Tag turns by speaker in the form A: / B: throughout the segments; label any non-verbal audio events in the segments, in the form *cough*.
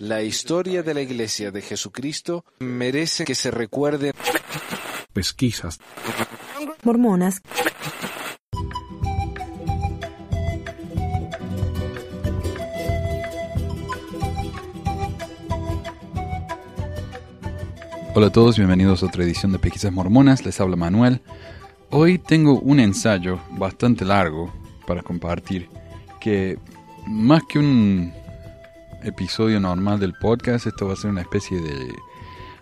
A: La historia de la Iglesia de Jesucristo merece que se recuerde.
B: Pesquisas.
C: Mormonas.
D: Hola a todos, bienvenidos a otra edición de Pesquisas Mormonas, les habla Manuel. Hoy tengo un ensayo bastante largo para compartir, que más que un episodio normal del podcast, esto va a ser una especie de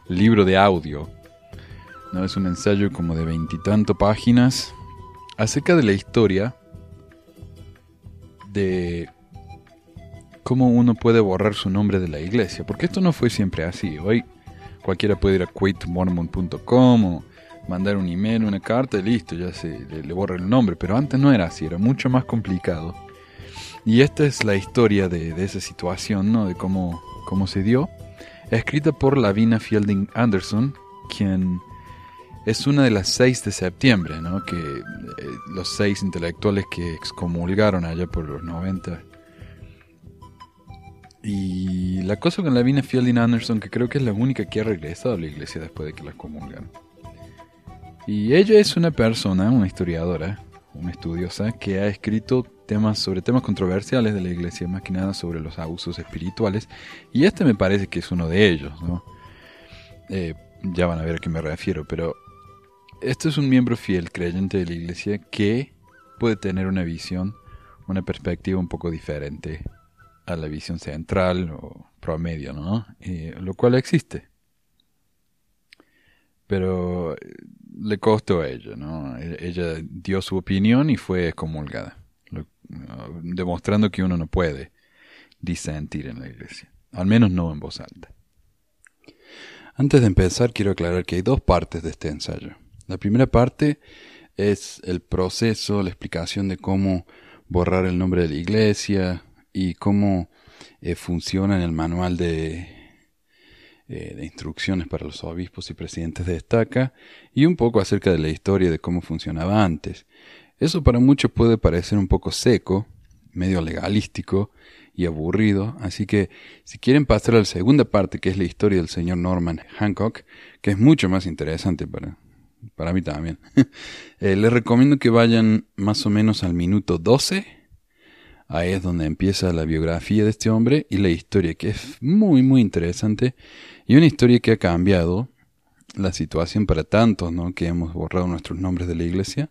D: libro de audio. No es un ensayo como de veintitanto páginas acerca de la historia de cómo uno puede borrar su nombre de la iglesia, porque esto no fue siempre así. Hoy cualquiera puede ir a quitmormon.com o mandar un email, una carta y listo, ya se le, borra el nombre. Pero antes no era así, era mucho más complicado. Y esta es la historia de, esa situación, ¿no? De cómo, cómo se dio. Escrita por Lavina Fielding Anderson, quien es una de las seis de septiembre, ¿no? Que eh, los seis intelectuales que excomulgaron allá por los 90 y la cosa con la Vina Fielding Anderson, que creo que es la única que ha regresado a la iglesia después de que la comulgan. Y ella es una persona, una historiadora, una estudiosa, que ha escrito temas sobre temas controversiales de la iglesia, más que nada sobre los abusos espirituales. Y este me parece que es uno de ellos, ¿no? Eh, ya van a ver a qué me refiero, pero este es un miembro fiel, creyente de la iglesia, que puede tener una visión, una perspectiva un poco diferente a la visión central o promedio, ¿no? lo cual existe. Pero eh, le costó a ella, ¿no? E, ella dio su opinión y fue excomulgada, demostrando que uno no puede disentir en la iglesia, al menos no en voz alta. Antes de empezar, quiero aclarar que hay dos partes de este ensayo. La primera parte es el proceso, la explicación de cómo borrar el nombre de la iglesia, y cómo eh, funciona en el manual de, de instrucciones para los obispos y presidentes de estaca y un poco acerca de la historia de cómo funcionaba antes. Eso para muchos puede parecer un poco seco, medio legalístico y aburrido, así que si quieren pasar a la segunda parte, que es la historia del señor Norman Hancock, que es mucho más interesante para, para mí también, *laughs* eh, les recomiendo que vayan más o menos al minuto 12 Ahí es donde empieza la biografía de este hombre y la historia, que es muy, muy interesante. Y una historia que ha cambiado la situación para tantos, ¿no? Que hemos borrado nuestros nombres de la iglesia,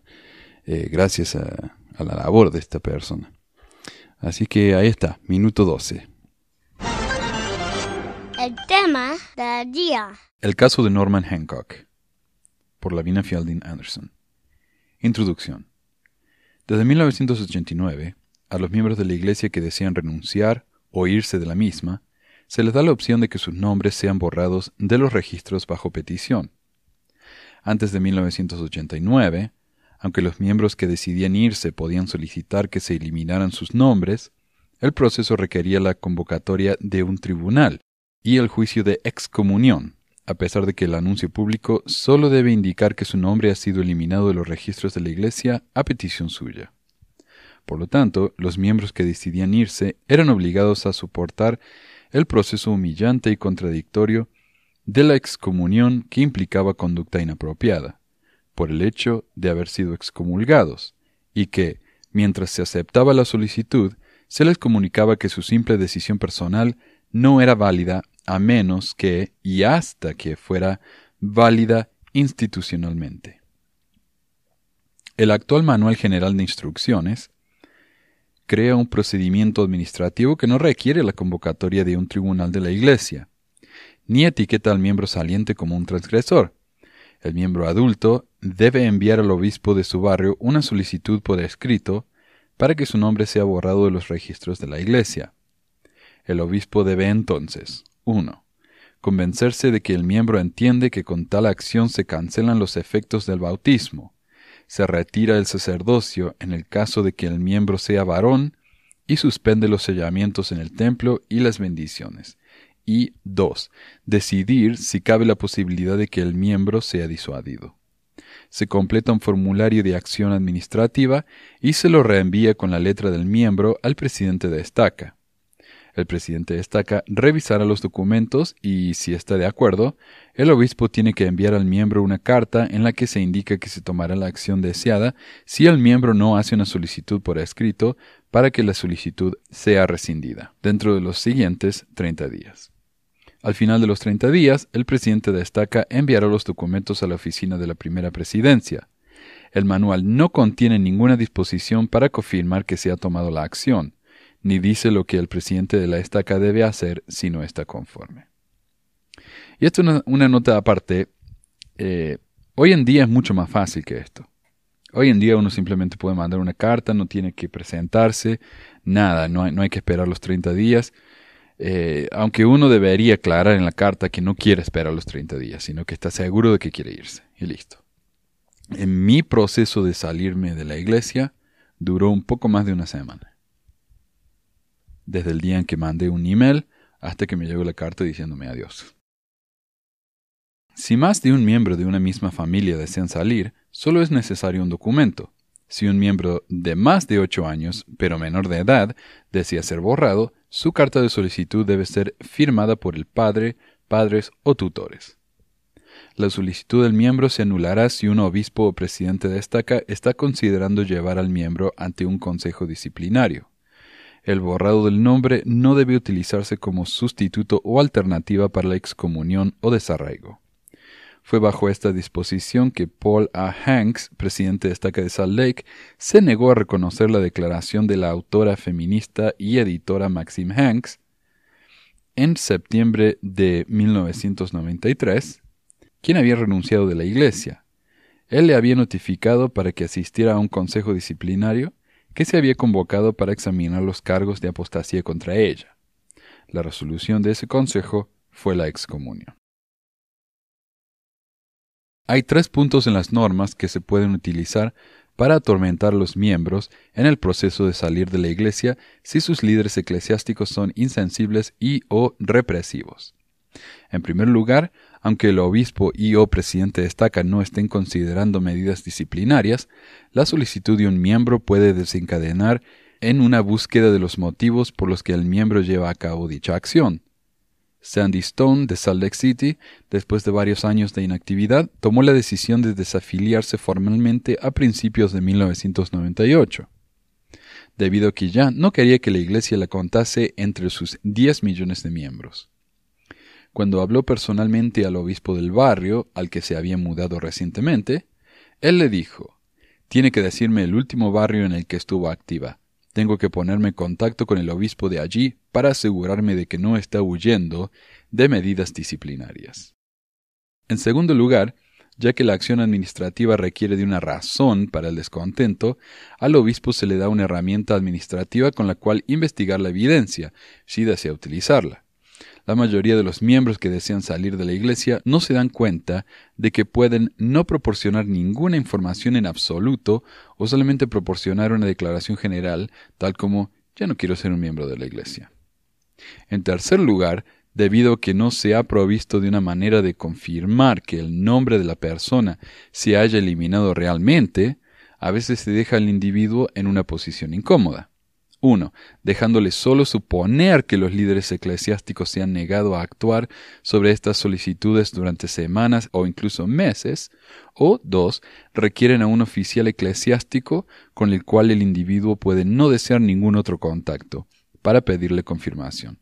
D: eh, gracias a, a la labor de esta persona. Así que ahí está, minuto 12.
E: El tema del día.
D: El caso de Norman Hancock, por Lavina Fielding Anderson. Introducción. Desde 1989, a los miembros de la Iglesia que desean renunciar o irse de la misma, se les da la opción de que sus nombres sean borrados de los registros bajo petición. Antes de 1989, aunque los miembros que decidían irse podían solicitar que se eliminaran sus nombres, el proceso requería la convocatoria de un tribunal y el juicio de excomunión, a pesar de que el anuncio público solo debe indicar que su nombre ha sido eliminado de los registros de la Iglesia a petición suya. Por lo tanto, los miembros que decidían irse eran obligados a soportar el proceso humillante y contradictorio de la excomunión que implicaba conducta inapropiada, por el hecho de haber sido excomulgados, y que, mientras se aceptaba la solicitud, se les comunicaba que su simple decisión personal no era válida a menos que y hasta que fuera válida institucionalmente. El actual Manual General de Instrucciones crea un procedimiento administrativo que no requiere la convocatoria de un tribunal de la Iglesia, ni etiqueta al miembro saliente como un transgresor. El miembro adulto debe enviar al obispo de su barrio una solicitud por escrito para que su nombre sea borrado de los registros de la Iglesia. El obispo debe entonces 1. Convencerse de que el miembro entiende que con tal acción se cancelan los efectos del bautismo se retira el sacerdocio en el caso de que el miembro sea varón y suspende los sellamientos en el templo y las bendiciones. Y 2. Decidir si cabe la posibilidad de que el miembro sea disuadido. Se completa un formulario de acción administrativa y se lo reenvía con la letra del miembro al presidente de estaca. El presidente destaca revisará los documentos y, si está de acuerdo, el obispo tiene que enviar al miembro una carta en la que se indica que se tomará la acción deseada si el miembro no hace una solicitud por escrito para que la solicitud sea rescindida, dentro de los siguientes 30 días. Al final de los 30 días, el presidente destaca enviará los documentos a la oficina de la primera presidencia. El manual no contiene ninguna disposición para confirmar que se ha tomado la acción, ni dice lo que el presidente de la estaca debe hacer si no está conforme. Y esto es una, nota aparte. Eh, hoy en día es mucho más fácil que esto. Hoy en día uno simplemente puede mandar una carta, no tiene que presentarse, nada, no hay, que esperar los 30 días. Eh, aunque uno debería aclarar en la carta que no quiere esperar los 30 días, sino que está seguro de que quiere irse. Y listo. En mi proceso de salirme de la iglesia duró un poco más de una semana desde el día en que mandé un email hasta que me llegó la carta diciéndome adiós. Si más de un miembro de una misma familia desean salir, solo es necesario un documento. Si un miembro de más de ocho años, pero menor de edad, desea ser borrado, su carta de solicitud debe ser firmada por el padre, padres o tutores. La solicitud del miembro se anulará si un obispo o presidente de estaca está considerando llevar al miembro ante un consejo disciplinario. El borrado del nombre no debe utilizarse como sustituto o alternativa para la excomunión o desarraigo. Fue bajo esta disposición que Paul A. Hanks, presidente de Estaca de Salt Lake, se negó a reconocer la declaración de la autora feminista y editora Maxine Hanks en septiembre de 1993, quien había renunciado de la Iglesia. Él le había notificado para que asistiera a un consejo disciplinario que se había convocado para examinar los cargos de apostasía contra ella. La resolución de ese consejo fue la excomunión. Hay tres puntos en las normas que se pueden utilizar para atormentar a los miembros en el proceso de salir de la Iglesia si sus líderes eclesiásticos son insensibles y o represivos. En primer lugar, aunque el obispo y o presidente de estaca no estén considerando medidas disciplinarias, la solicitud de un miembro puede desencadenar en una búsqueda de los motivos por los que el miembro lleva a cabo dicha acción. Sandy Stone de Salt Lake City, después de varios años de inactividad, tomó la decisión de desafiliarse formalmente a principios de 1998, debido a que ya no quería que la iglesia la contase entre sus 10 millones de miembros. Cuando habló personalmente al obispo del barrio, al que se había mudado recientemente, él le dijo, Tiene que decirme el último barrio en el que estuvo activa. Tengo que ponerme en contacto con el obispo de allí para asegurarme de que no está huyendo de medidas disciplinarias. En segundo lugar, ya que la acción administrativa requiere de una razón para el descontento, al obispo se le da una herramienta administrativa con la cual investigar la evidencia, si desea utilizarla. La mayoría de los miembros que desean salir de la Iglesia no se dan cuenta de que pueden no proporcionar ninguna información en absoluto o solamente proporcionar una declaración general, tal como ya no quiero ser un miembro de la Iglesia. En tercer lugar, debido a que no se ha provisto de una manera de confirmar que el nombre de la persona se haya eliminado realmente, a veces se deja al individuo en una posición incómoda. 1. Dejándole solo suponer que los líderes eclesiásticos se han negado a actuar sobre estas solicitudes durante semanas o incluso meses. O 2. Requieren a un oficial eclesiástico con el cual el individuo puede no desear ningún otro contacto para pedirle confirmación.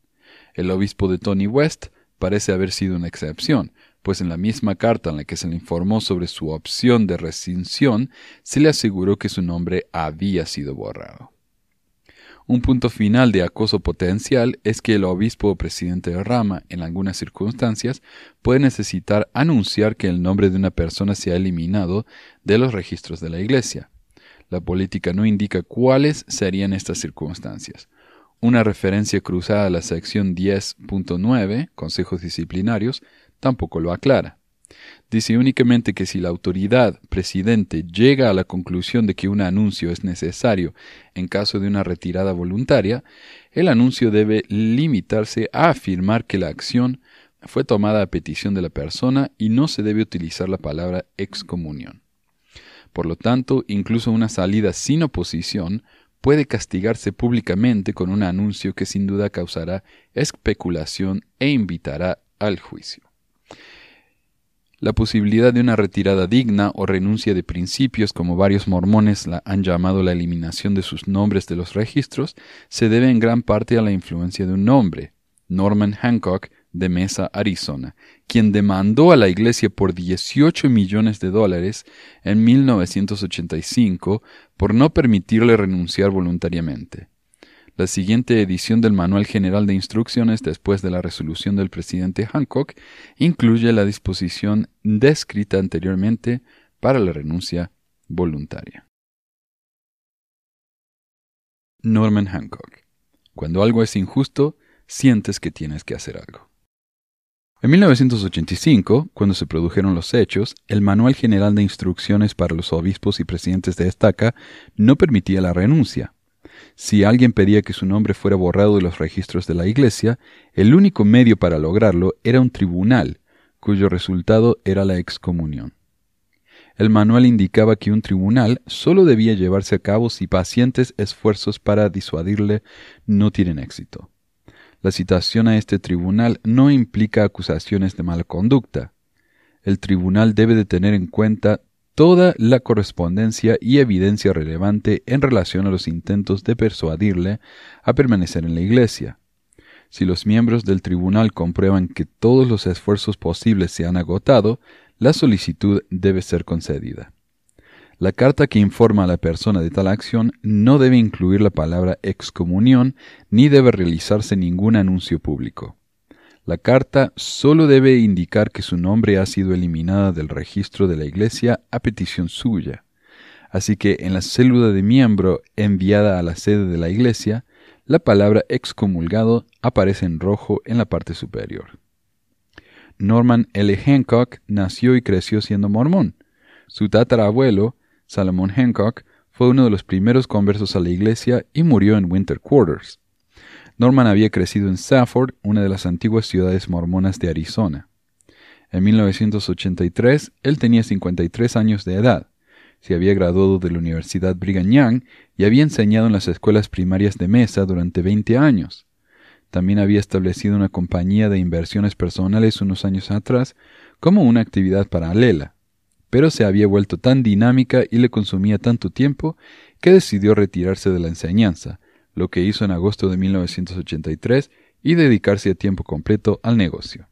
D: El obispo de Tony West parece haber sido una excepción, pues en la misma carta en la que se le informó sobre su opción de rescisión, se le aseguró que su nombre había sido borrado. Un punto final de acoso potencial es que el obispo o presidente de rama, en algunas circunstancias, puede necesitar anunciar que el nombre de una persona se ha eliminado de los registros de la Iglesia. La política no indica cuáles serían estas circunstancias. Una referencia cruzada a la sección 10.9, consejos disciplinarios, tampoco lo aclara. Dice únicamente que si la autoridad presidente llega a la conclusión de que un anuncio es necesario en caso de una retirada voluntaria, el anuncio debe limitarse a afirmar que la acción fue tomada a petición de la persona y no se debe utilizar la palabra excomunión. Por lo tanto, incluso una salida sin oposición puede castigarse públicamente con un anuncio que sin duda causará especulación e invitará al juicio. La posibilidad de una retirada digna o renuncia de principios, como varios mormones la han llamado la eliminación de sus nombres de los registros, se debe en gran parte a la influencia de un nombre, Norman Hancock, de Mesa, Arizona, quien demandó a la Iglesia por 18 millones de dólares en 1985 por no permitirle renunciar voluntariamente. La siguiente edición del Manual General de Instrucciones después de la resolución del presidente Hancock incluye la disposición descrita anteriormente para la renuncia voluntaria. Norman Hancock. Cuando algo es injusto, sientes que tienes que hacer algo. En 1985, cuando se produjeron los hechos, el Manual General de Instrucciones para los Obispos y Presidentes de Estaca no permitía la renuncia. Si alguien pedía que su nombre fuera borrado de los registros de la Iglesia, el único medio para lograrlo era un tribunal, cuyo resultado era la excomunión. El manual indicaba que un tribunal solo debía llevarse a cabo si pacientes esfuerzos para disuadirle no tienen éxito. La citación a este tribunal no implica acusaciones de mala conducta. El tribunal debe de tener en cuenta toda la correspondencia y evidencia relevante en relación a los intentos de persuadirle a permanecer en la Iglesia. Si los miembros del tribunal comprueban que todos los esfuerzos posibles se han agotado, la solicitud debe ser concedida. La carta que informa a la persona de tal acción no debe incluir la palabra excomunión ni debe realizarse ningún anuncio público. La carta solo debe indicar que su nombre ha sido eliminada del registro de la Iglesia a petición suya. Así que en la célula de miembro enviada a la sede de la Iglesia, la palabra excomulgado aparece en rojo en la parte superior. Norman L. Hancock nació y creció siendo mormón. Su tatarabuelo, Salomon Hancock fue uno de los primeros conversos a la iglesia y murió en Winter Quarters. Norman había crecido en Safford, una de las antiguas ciudades mormonas de Arizona. En 1983, él tenía 53 años de edad. Se había graduado de la Universidad Brigham Young y había enseñado en las escuelas primarias de Mesa durante 20 años. También había establecido una compañía de inversiones personales unos años atrás como una actividad paralela pero se había vuelto tan dinámica y le consumía tanto tiempo que decidió retirarse de la enseñanza, lo que hizo en agosto de 1983 y dedicarse a tiempo completo al negocio.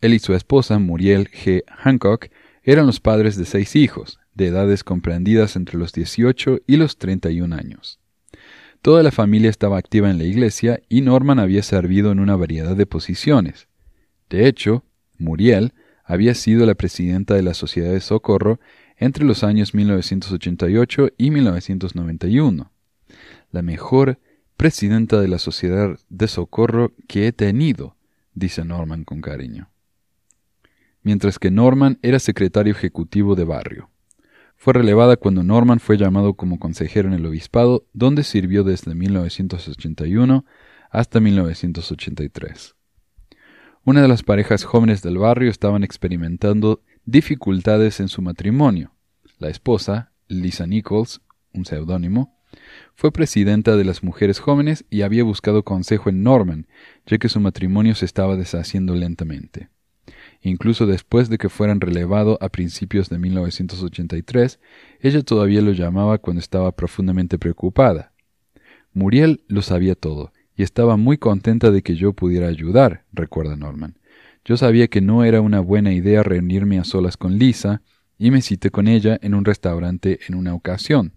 D: Él y su esposa, Muriel G. Hancock, eran los padres de seis hijos, de edades comprendidas entre los 18 y los 31 años. Toda la familia estaba activa en la iglesia y Norman había servido en una variedad de posiciones. De hecho, Muriel había sido la presidenta de la Sociedad de Socorro entre los años 1988 y 1991. La mejor presidenta de la Sociedad de Socorro que he tenido, dice Norman con cariño. Mientras que Norman era secretario ejecutivo de barrio. Fue relevada cuando Norman fue llamado como consejero en el obispado, donde sirvió desde 1981 hasta 1983. Una de las parejas jóvenes del barrio estaban experimentando dificultades en su matrimonio. La esposa, Lisa Nichols, un seudónimo, fue presidenta de las mujeres jóvenes y había buscado consejo en Norman, ya que su matrimonio se estaba deshaciendo lentamente. Incluso después de que fueran relevado a principios de 1983, ella todavía lo llamaba cuando estaba profundamente preocupada. Muriel lo sabía todo, y estaba muy contenta de que yo pudiera ayudar, recuerda Norman. Yo sabía que no era una buena idea reunirme a solas con Lisa, y me cité con ella en un restaurante en una ocasión.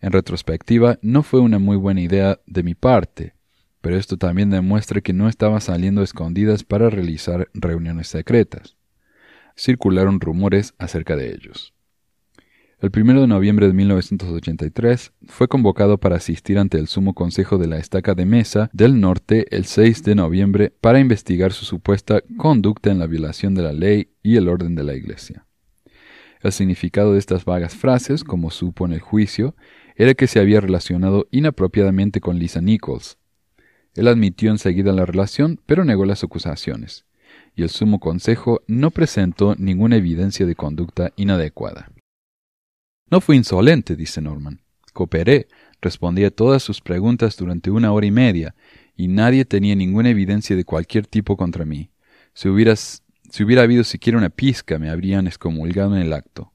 D: En retrospectiva, no fue una muy buena idea de mi parte, pero esto también demuestra que no estaba saliendo escondidas para realizar reuniones secretas. Circularon rumores acerca de ellos. El 1 de noviembre de 1983 fue convocado para asistir ante el Sumo Consejo de la Estaca de Mesa del Norte el 6 de noviembre para investigar su supuesta conducta en la violación de la ley y el orden de la Iglesia. El significado de estas vagas frases, como supo en el juicio, era que se había relacionado inapropiadamente con Lisa Nichols. Él admitió enseguida la relación, pero negó las acusaciones, y el Sumo Consejo no presentó ninguna evidencia de conducta inadecuada. No fui insolente, dice Norman. Cooperé, respondí a todas sus preguntas durante una hora y media, y nadie tenía ninguna evidencia de cualquier tipo contra mí. Si, si hubiera habido siquiera una pizca, me habrían excomulgado en el acto.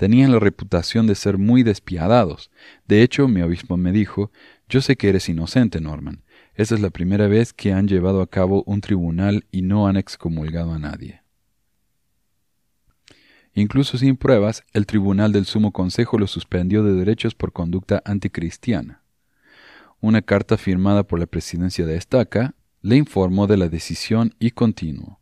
D: Tenían la reputación de ser muy despiadados. De hecho, mi obispo me dijo, yo sé que eres inocente, Norman. Esta es la primera vez que han llevado a cabo un tribunal y no han excomulgado a nadie. Incluso sin pruebas, el Tribunal del Sumo Consejo lo suspendió de derechos por conducta anticristiana. Una carta firmada por la presidencia de Estaca le informó de la decisión y continuó.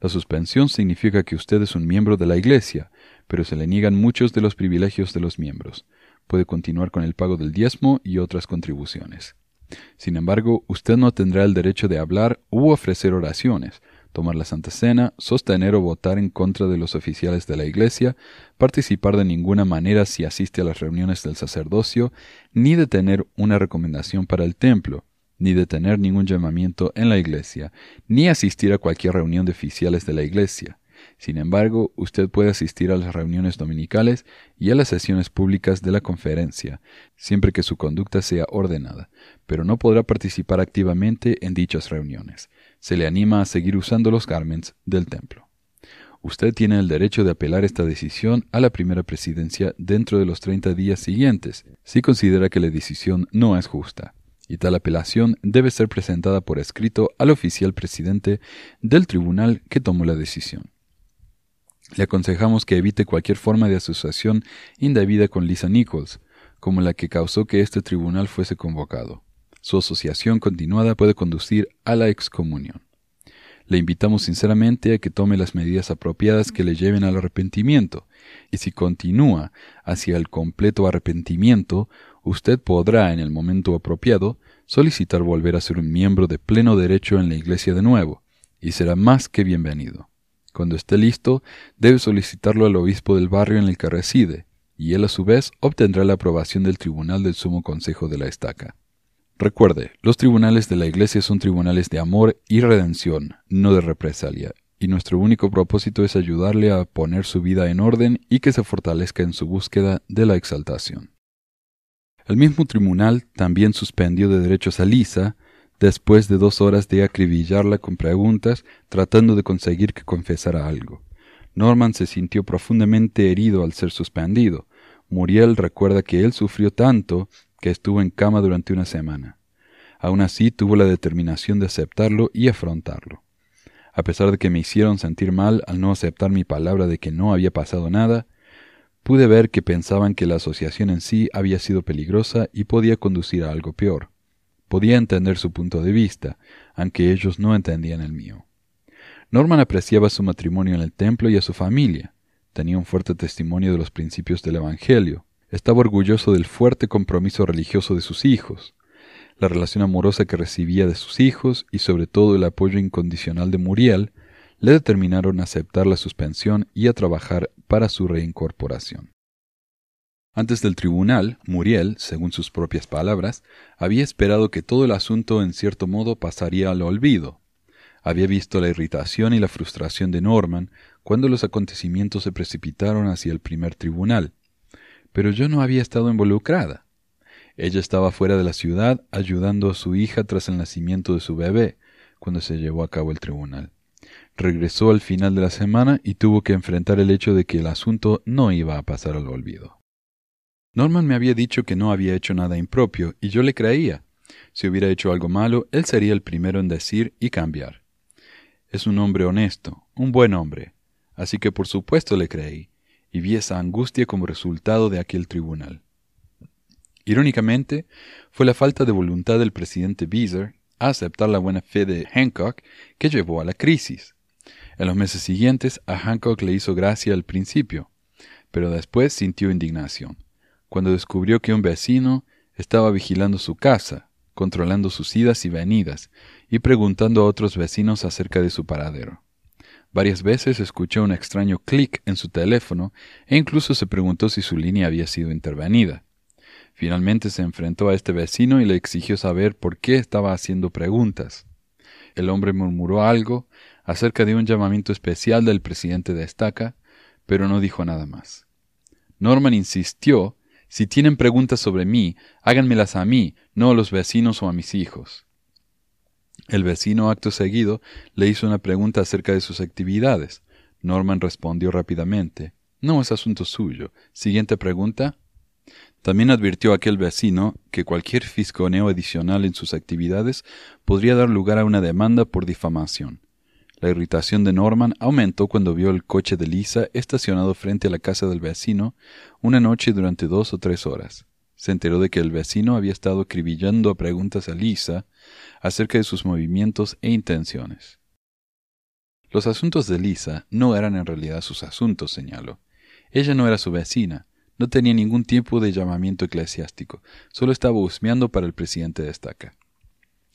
D: La suspensión significa que usted es un miembro de la Iglesia, pero se le niegan muchos de los privilegios de los miembros. Puede continuar con el pago del diezmo y otras contribuciones. Sin embargo, usted no tendrá el derecho de hablar u ofrecer oraciones, tomar la Santa Cena, sostener o votar en contra de los oficiales de la Iglesia, participar de ninguna manera si asiste a las reuniones del sacerdocio, ni de tener una recomendación para el templo, ni de tener ningún llamamiento en la Iglesia, ni asistir a cualquier reunión de oficiales de la Iglesia. Sin embargo, usted puede asistir a las reuniones dominicales y a las sesiones públicas de la conferencia, siempre que su conducta sea ordenada, pero no podrá participar activamente en dichas reuniones se le anima a seguir usando los garments del templo. Usted tiene el derecho de apelar esta decisión a la primera presidencia dentro de los 30 días siguientes, si considera que la decisión no es justa, y tal apelación debe ser presentada por escrito al oficial presidente del tribunal que tomó la decisión. Le aconsejamos que evite cualquier forma de asociación indebida con Lisa Nichols, como la que causó que este tribunal fuese convocado. Su asociación continuada puede conducir a la excomunión. Le invitamos sinceramente a que tome las medidas apropiadas que le lleven al arrepentimiento, y si continúa hacia el completo arrepentimiento, usted podrá, en el momento apropiado, solicitar volver a ser un miembro de pleno derecho en la Iglesia de nuevo, y será más que bienvenido. Cuando esté listo, debe solicitarlo al obispo del barrio en el que reside, y él a su vez obtendrá la aprobación del Tribunal del Sumo Consejo de la Estaca. Recuerde, los tribunales de la Iglesia son tribunales de amor y redención, no de represalia, y nuestro único propósito es ayudarle a poner su vida en orden y que se fortalezca en su búsqueda de la exaltación. El mismo tribunal también suspendió de derechos a Lisa después de dos horas de acribillarla con preguntas tratando de conseguir que confesara algo. Norman se sintió profundamente herido al ser suspendido. Muriel recuerda que él sufrió tanto que estuvo en cama durante una semana. Aún así tuvo la determinación de aceptarlo y afrontarlo. A pesar de que me hicieron sentir mal al no aceptar mi palabra de que no había pasado nada, pude ver que pensaban que la asociación en sí había sido peligrosa y podía conducir a algo peor. Podía entender su punto de vista, aunque ellos no entendían el mío. Norman apreciaba su matrimonio en el templo y a su familia. Tenía un fuerte testimonio de los principios del Evangelio, estaba orgulloso del fuerte compromiso religioso de sus hijos, la relación amorosa que recibía de sus hijos y sobre todo el apoyo incondicional de Muriel le determinaron a aceptar la suspensión y a trabajar para su reincorporación. Antes del tribunal, Muriel, según sus propias palabras, había esperado que todo el asunto en cierto modo pasaría al olvido. Había visto la irritación y la frustración de Norman cuando los acontecimientos se precipitaron hacia el primer tribunal, pero yo no había estado involucrada. Ella estaba fuera de la ciudad ayudando a su hija tras el nacimiento de su bebé, cuando se llevó a cabo el tribunal. Regresó al final de la semana y tuvo que enfrentar el hecho de que el asunto no iba a pasar al olvido. Norman me había dicho que no había hecho nada impropio, y yo le creía. Si hubiera hecho algo malo, él sería el primero en decir y cambiar. Es un hombre honesto, un buen hombre, así que por supuesto le creí, y vi esa angustia como resultado de aquel tribunal. Irónicamente, fue la falta de voluntad del presidente Beezer a aceptar la buena fe de Hancock que llevó a la crisis. En los meses siguientes a Hancock le hizo gracia al principio, pero después sintió indignación, cuando descubrió que un vecino estaba vigilando su casa, controlando sus idas y venidas, y preguntando a otros vecinos acerca de su paradero. Varias veces escuchó un extraño clic en su teléfono e incluso se preguntó si su línea había sido intervenida. Finalmente se enfrentó a este vecino y le exigió saber por qué estaba haciendo preguntas. El hombre murmuró algo acerca de un llamamiento especial del presidente de Estaca, pero no dijo nada más. Norman insistió Si tienen preguntas sobre mí, háganmelas a mí, no a los vecinos o a mis hijos. El vecino, acto seguido, le hizo una pregunta acerca de sus actividades. Norman respondió rápidamente. No es asunto suyo. Siguiente pregunta. También advirtió aquel vecino que cualquier fisconeo adicional en sus actividades podría dar lugar a una demanda por difamación. La irritación de Norman aumentó cuando vio el coche de Lisa estacionado frente a la casa del vecino una noche durante dos o tres horas. Se enteró de que el vecino había estado acribillando a preguntas a Lisa acerca de sus movimientos e intenciones. Los asuntos de Lisa no eran en realidad sus asuntos, señaló. Ella no era su vecina, no tenía ningún tipo de llamamiento eclesiástico, solo estaba husmeando para el presidente de estaca.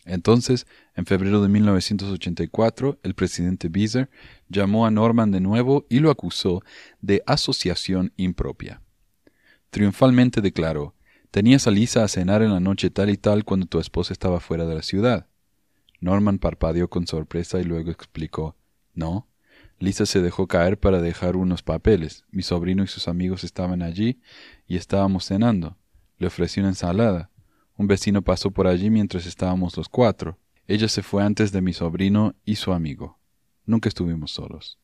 D: Entonces, en febrero de 1984, el presidente Beezer llamó a Norman de nuevo y lo acusó de asociación impropia. Triunfalmente declaró, tenías a Lisa a cenar en la noche tal y tal cuando tu esposa estaba fuera de la ciudad. Norman parpadeó con sorpresa y luego explicó, no, Lisa se dejó caer para dejar unos papeles. Mi sobrino y sus amigos estaban allí y estábamos cenando. Le ofrecí una ensalada. Un vecino pasó por allí mientras estábamos los cuatro. Ella se fue antes de mi sobrino y su amigo. Nunca estuvimos solos.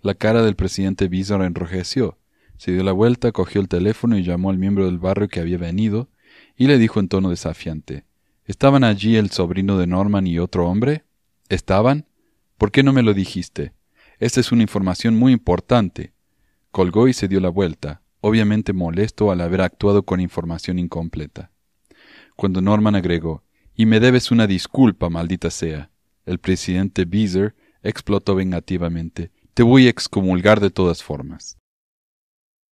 D: La cara del presidente Bizarre enrojeció. Se dio la vuelta, cogió el teléfono y llamó al miembro del barrio que había venido, y le dijo en tono desafiante ¿Estaban allí el sobrino de Norman y otro hombre? ¿Estaban? ¿Por qué no me lo dijiste? Esta es una información muy importante. Colgó y se dio la vuelta, obviamente molesto al haber actuado con información incompleta. Cuando Norman agregó, y me debes una disculpa, maldita sea, el presidente Beezer explotó vengativamente, te voy a excomulgar de todas formas.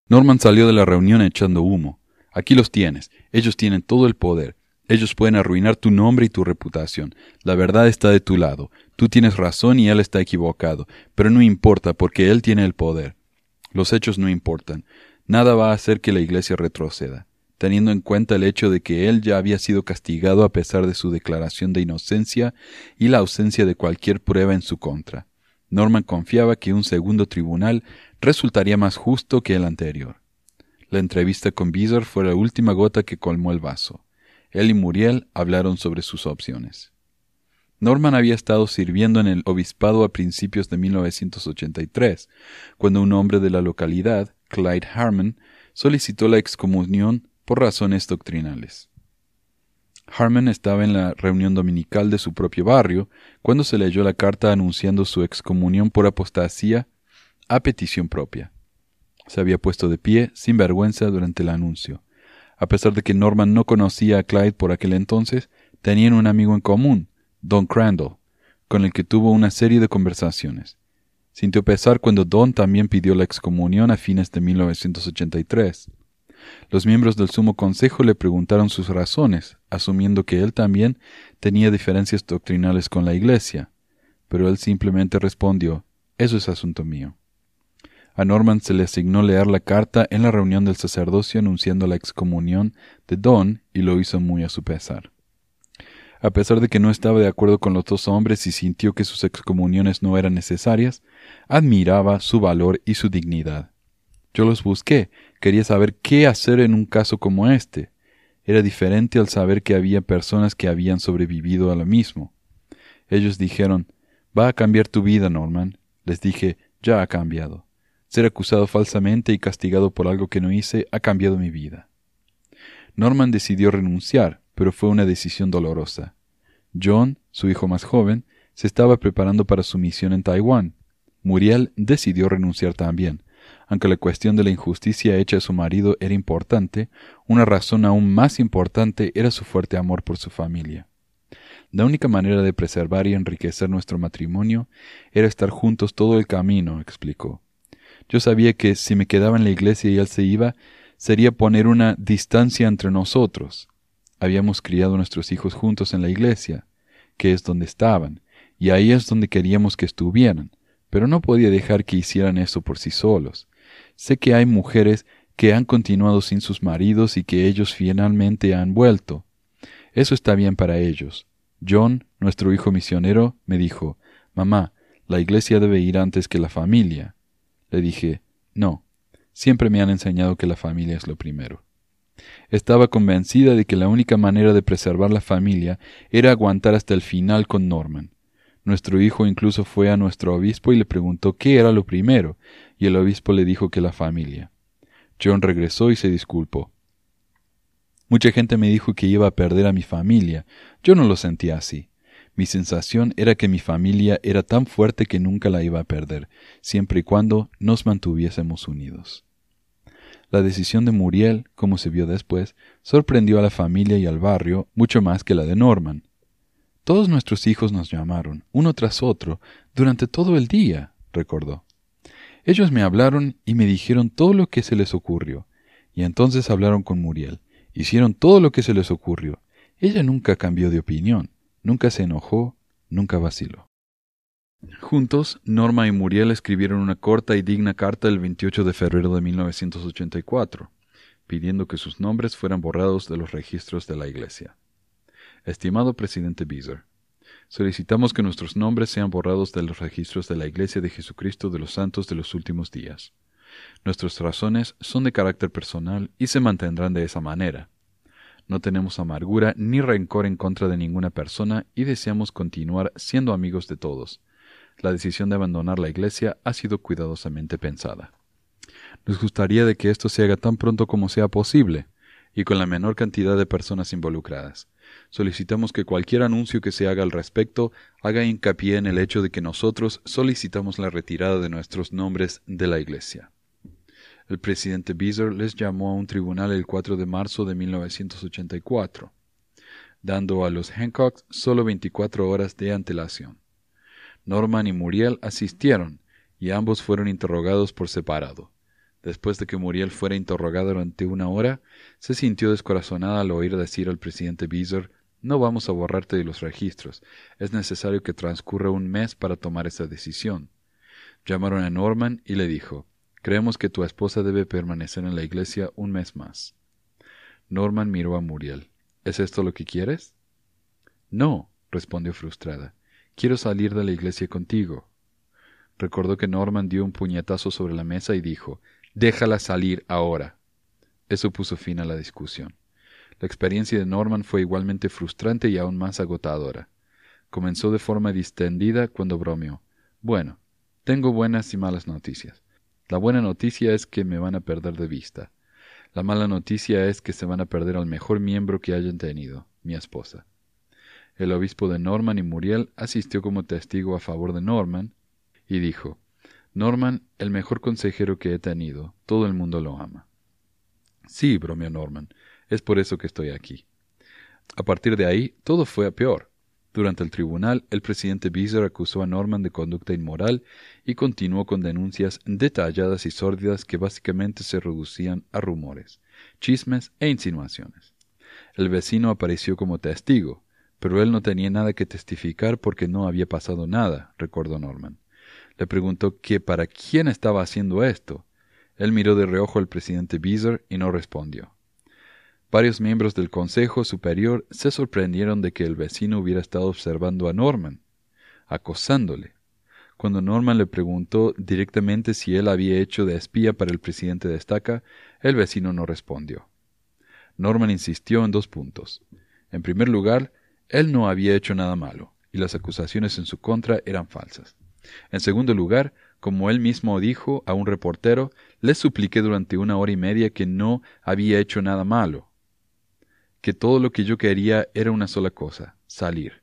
D: Norman salió de la reunión echando humo. Aquí los tienes, ellos tienen todo el poder, ellos pueden arruinar tu nombre y tu reputación. La verdad está de tu lado. Tú tienes razón y él está equivocado. Pero no importa porque él tiene el poder. Los hechos no importan. Nada va a hacer que la Iglesia retroceda, teniendo en cuenta el hecho de que él ya había sido castigado a pesar de su declaración de inocencia y la ausencia de cualquier prueba en su contra. Norman confiaba que un segundo tribunal resultaría más justo que el anterior. La entrevista con Beezer fue la última gota que colmó el vaso. Él y Muriel hablaron sobre sus opciones. Norman había estado sirviendo en el obispado a principios de 1983, cuando un hombre de la localidad, Clyde Harmon, solicitó la excomunión por razones doctrinales. Harmon estaba en la reunión dominical de su propio barrio cuando se leyó la carta anunciando su excomunión por apostasía a petición propia. Se había puesto de pie, sin vergüenza, durante el anuncio. A pesar de que Norman no conocía a Clyde por aquel entonces, tenían un amigo en común, Don Crandall, con el que tuvo una serie de conversaciones. Sintió pesar cuando Don también pidió la excomunión a fines de 1983. Los miembros del Sumo Consejo le preguntaron sus razones, asumiendo que él también tenía diferencias doctrinales con la Iglesia, pero él simplemente respondió Eso es asunto mío. A Norman se le asignó leer la carta en la reunión del sacerdocio anunciando la excomunión de Don y lo hizo muy a su pesar. A pesar de que no estaba de acuerdo con los dos hombres y sintió que sus excomuniones no eran necesarias, admiraba su valor y su dignidad. Yo los busqué, quería saber qué hacer en un caso como este. Era diferente al saber que había personas que habían sobrevivido a lo mismo. Ellos dijeron, Va a cambiar tu vida, Norman. Les dije, ya ha cambiado. Ser acusado falsamente y castigado por algo que no hice ha cambiado mi vida. Norman decidió renunciar, pero fue una decisión dolorosa. John, su hijo más joven, se estaba preparando para su misión en Taiwán. Muriel decidió renunciar también. Aunque la cuestión de la injusticia hecha a su marido era importante, una razón aún más importante era su fuerte amor por su familia. La única manera de preservar y enriquecer nuestro matrimonio era estar juntos todo el camino, explicó. Yo sabía que si me quedaba en la iglesia y él se iba, sería poner una distancia entre nosotros. Habíamos criado a nuestros hijos juntos en la iglesia, que es donde estaban, y ahí es donde queríamos que estuvieran, pero no podía dejar que hicieran eso por sí solos. Sé que hay mujeres que han continuado sin sus maridos y que ellos finalmente han vuelto. Eso está bien para ellos. John, nuestro hijo misionero, me dijo, Mamá, la iglesia debe ir antes que la familia. Le dije, no, siempre me han enseñado que la familia es lo primero. Estaba convencida de que la única manera de preservar la familia era aguantar hasta el final con Norman. Nuestro hijo incluso fue a nuestro obispo y le preguntó qué era lo primero, y el obispo le dijo que la familia. John regresó y se disculpó. Mucha gente me dijo que iba a perder a mi familia. Yo no lo sentía así. Mi sensación era que mi familia era tan fuerte que nunca la iba a perder, siempre y cuando nos mantuviésemos unidos. La decisión de Muriel, como se vio después, sorprendió a la familia y al barrio mucho más que la de Norman. Todos nuestros hijos nos llamaron, uno tras otro, durante todo el día, recordó. Ellos me hablaron y me dijeron todo lo que se les ocurrió, y entonces hablaron con Muriel. Hicieron todo lo que se les ocurrió. Ella nunca cambió de opinión, nunca se enojó, nunca vaciló. Juntos, Norma y Muriel escribieron una corta y digna carta el 28 de febrero de 1984, pidiendo que sus nombres fueran borrados de los registros de la Iglesia. Estimado presidente Beezer, solicitamos que nuestros nombres sean borrados de los registros de la Iglesia de Jesucristo de los Santos de los Últimos Días. Nuestras razones son de carácter personal y se mantendrán de esa manera. No tenemos amargura ni rencor en contra de ninguna persona y deseamos continuar siendo amigos de todos la decisión de abandonar la Iglesia ha sido cuidadosamente pensada. Nos gustaría de que esto se haga tan pronto como sea posible y con la menor cantidad de personas involucradas. Solicitamos que cualquier anuncio que se haga al respecto haga hincapié en el hecho de que nosotros solicitamos la retirada de nuestros nombres de la Iglesia. El presidente Beezer les llamó a un tribunal el 4 de marzo de 1984, dando a los Hancocks solo 24 horas de antelación. Norman y Muriel asistieron, y ambos fueron interrogados por separado. Después de que Muriel fuera interrogada durante una hora, se sintió descorazonada al oír decir al presidente Beezer No vamos a borrarte de los registros. Es necesario que transcurra un mes para tomar esa decisión. Llamaron a Norman y le dijo Creemos que tu esposa debe permanecer en la iglesia un mes más. Norman miró a Muriel. ¿Es esto lo que quieres? No, respondió frustrada. Quiero salir de la iglesia contigo. Recordó que Norman dio un puñetazo sobre la mesa y dijo Déjala salir ahora. Eso puso fin a la discusión. La experiencia de Norman fue igualmente frustrante y aún más agotadora. Comenzó de forma distendida cuando bromeó. Bueno, tengo buenas y malas noticias. La buena noticia es que me van a perder de vista. La mala noticia es que se van a perder al mejor miembro que hayan tenido, mi esposa. El obispo de Norman y Muriel asistió como testigo a favor de Norman y dijo, Norman, el mejor consejero que he tenido, todo el mundo lo ama. Sí, bromeó Norman, es por eso que estoy aquí. A partir de ahí, todo fue a peor. Durante el tribunal, el presidente Beezer acusó a Norman de conducta inmoral y continuó con denuncias detalladas y sórdidas que básicamente se reducían a rumores, chismes e insinuaciones. El vecino apareció como testigo, pero él no tenía nada que testificar porque no había pasado nada, recordó Norman. Le preguntó que para quién estaba haciendo esto. Él miró de reojo al presidente Beezer y no respondió. Varios miembros del Consejo Superior se sorprendieron de que el vecino hubiera estado observando a Norman, acosándole. Cuando Norman le preguntó directamente si él había hecho de espía para el presidente de estaca, el vecino no respondió. Norman insistió en dos puntos. En primer lugar, él no había hecho nada malo, y las acusaciones en su contra eran falsas. En segundo lugar, como él mismo dijo a un reportero, le supliqué durante una hora y media que no había hecho nada malo, que todo lo que yo quería era una sola cosa, salir.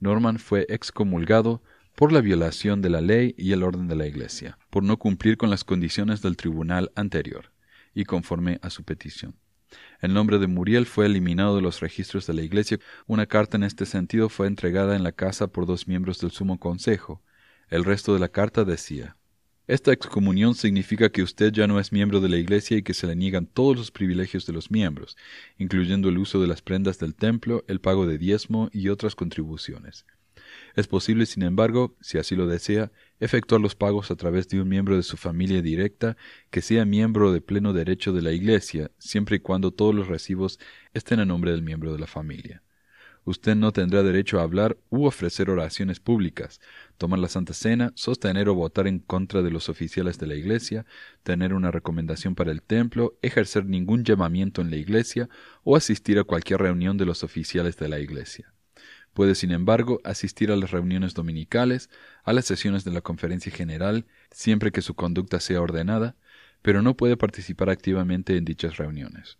D: Norman fue excomulgado por la violación de la ley y el orden de la Iglesia, por no cumplir con las condiciones del tribunal anterior, y conforme a su petición. El nombre de Muriel fue eliminado de los registros de la Iglesia. Una carta en este sentido fue entregada en la casa por dos miembros del Sumo Consejo. El resto de la carta decía Esta excomunión significa que usted ya no es miembro de la Iglesia y que se le niegan todos los privilegios de los miembros, incluyendo el uso de las prendas del templo, el pago de diezmo y otras contribuciones. Es posible, sin embargo, si así lo desea, efectuar los pagos a través de un miembro de su familia directa que sea miembro de pleno derecho de la Iglesia, siempre y cuando todos los recibos estén a nombre del miembro de la familia. Usted no tendrá derecho a hablar u ofrecer oraciones públicas, tomar la Santa Cena, sostener o votar en contra de los oficiales de la Iglesia, tener una recomendación para el templo, ejercer ningún llamamiento en la Iglesia o asistir a cualquier reunión de los oficiales de la Iglesia. Puede, sin embargo, asistir a las reuniones dominicales, a las sesiones de la conferencia general, siempre que su conducta sea ordenada, pero no puede participar activamente en dichas reuniones.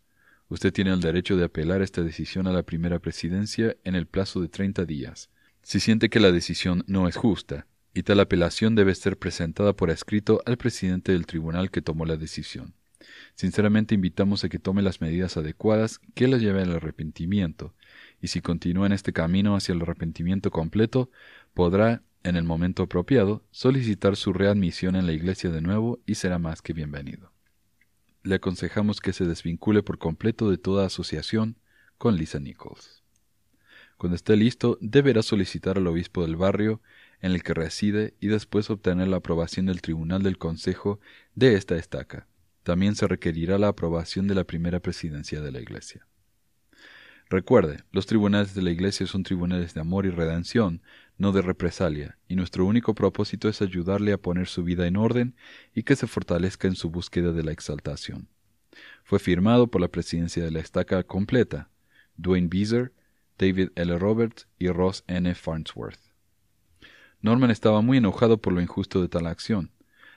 D: Usted tiene el derecho de apelar esta decisión a la primera presidencia en el plazo de 30 días, si siente que la decisión no es justa, y tal apelación debe ser presentada por escrito al presidente del tribunal que tomó la decisión. Sinceramente invitamos a que tome las medidas adecuadas que la lleven al arrepentimiento, y si continúa en este camino hacia el arrepentimiento completo, podrá, en el momento apropiado, solicitar su readmisión en la Iglesia de nuevo y será más que bienvenido le aconsejamos que se desvincule por completo de toda asociación con Lisa Nichols. Cuando esté listo, deberá solicitar al obispo del barrio en el que reside y después obtener la aprobación del Tribunal del Consejo de esta estaca. También se requerirá la aprobación de la primera presidencia de la Iglesia. Recuerde, los tribunales de la Iglesia son tribunales de amor y redención, no de represalia, y nuestro único propósito es ayudarle a poner su vida en orden y que se fortalezca en su búsqueda de la exaltación. Fue firmado por la presidencia de la estaca completa, Dwayne Beezer, David L. Roberts y Ross N. Farnsworth. Norman estaba muy enojado por lo injusto de tal acción,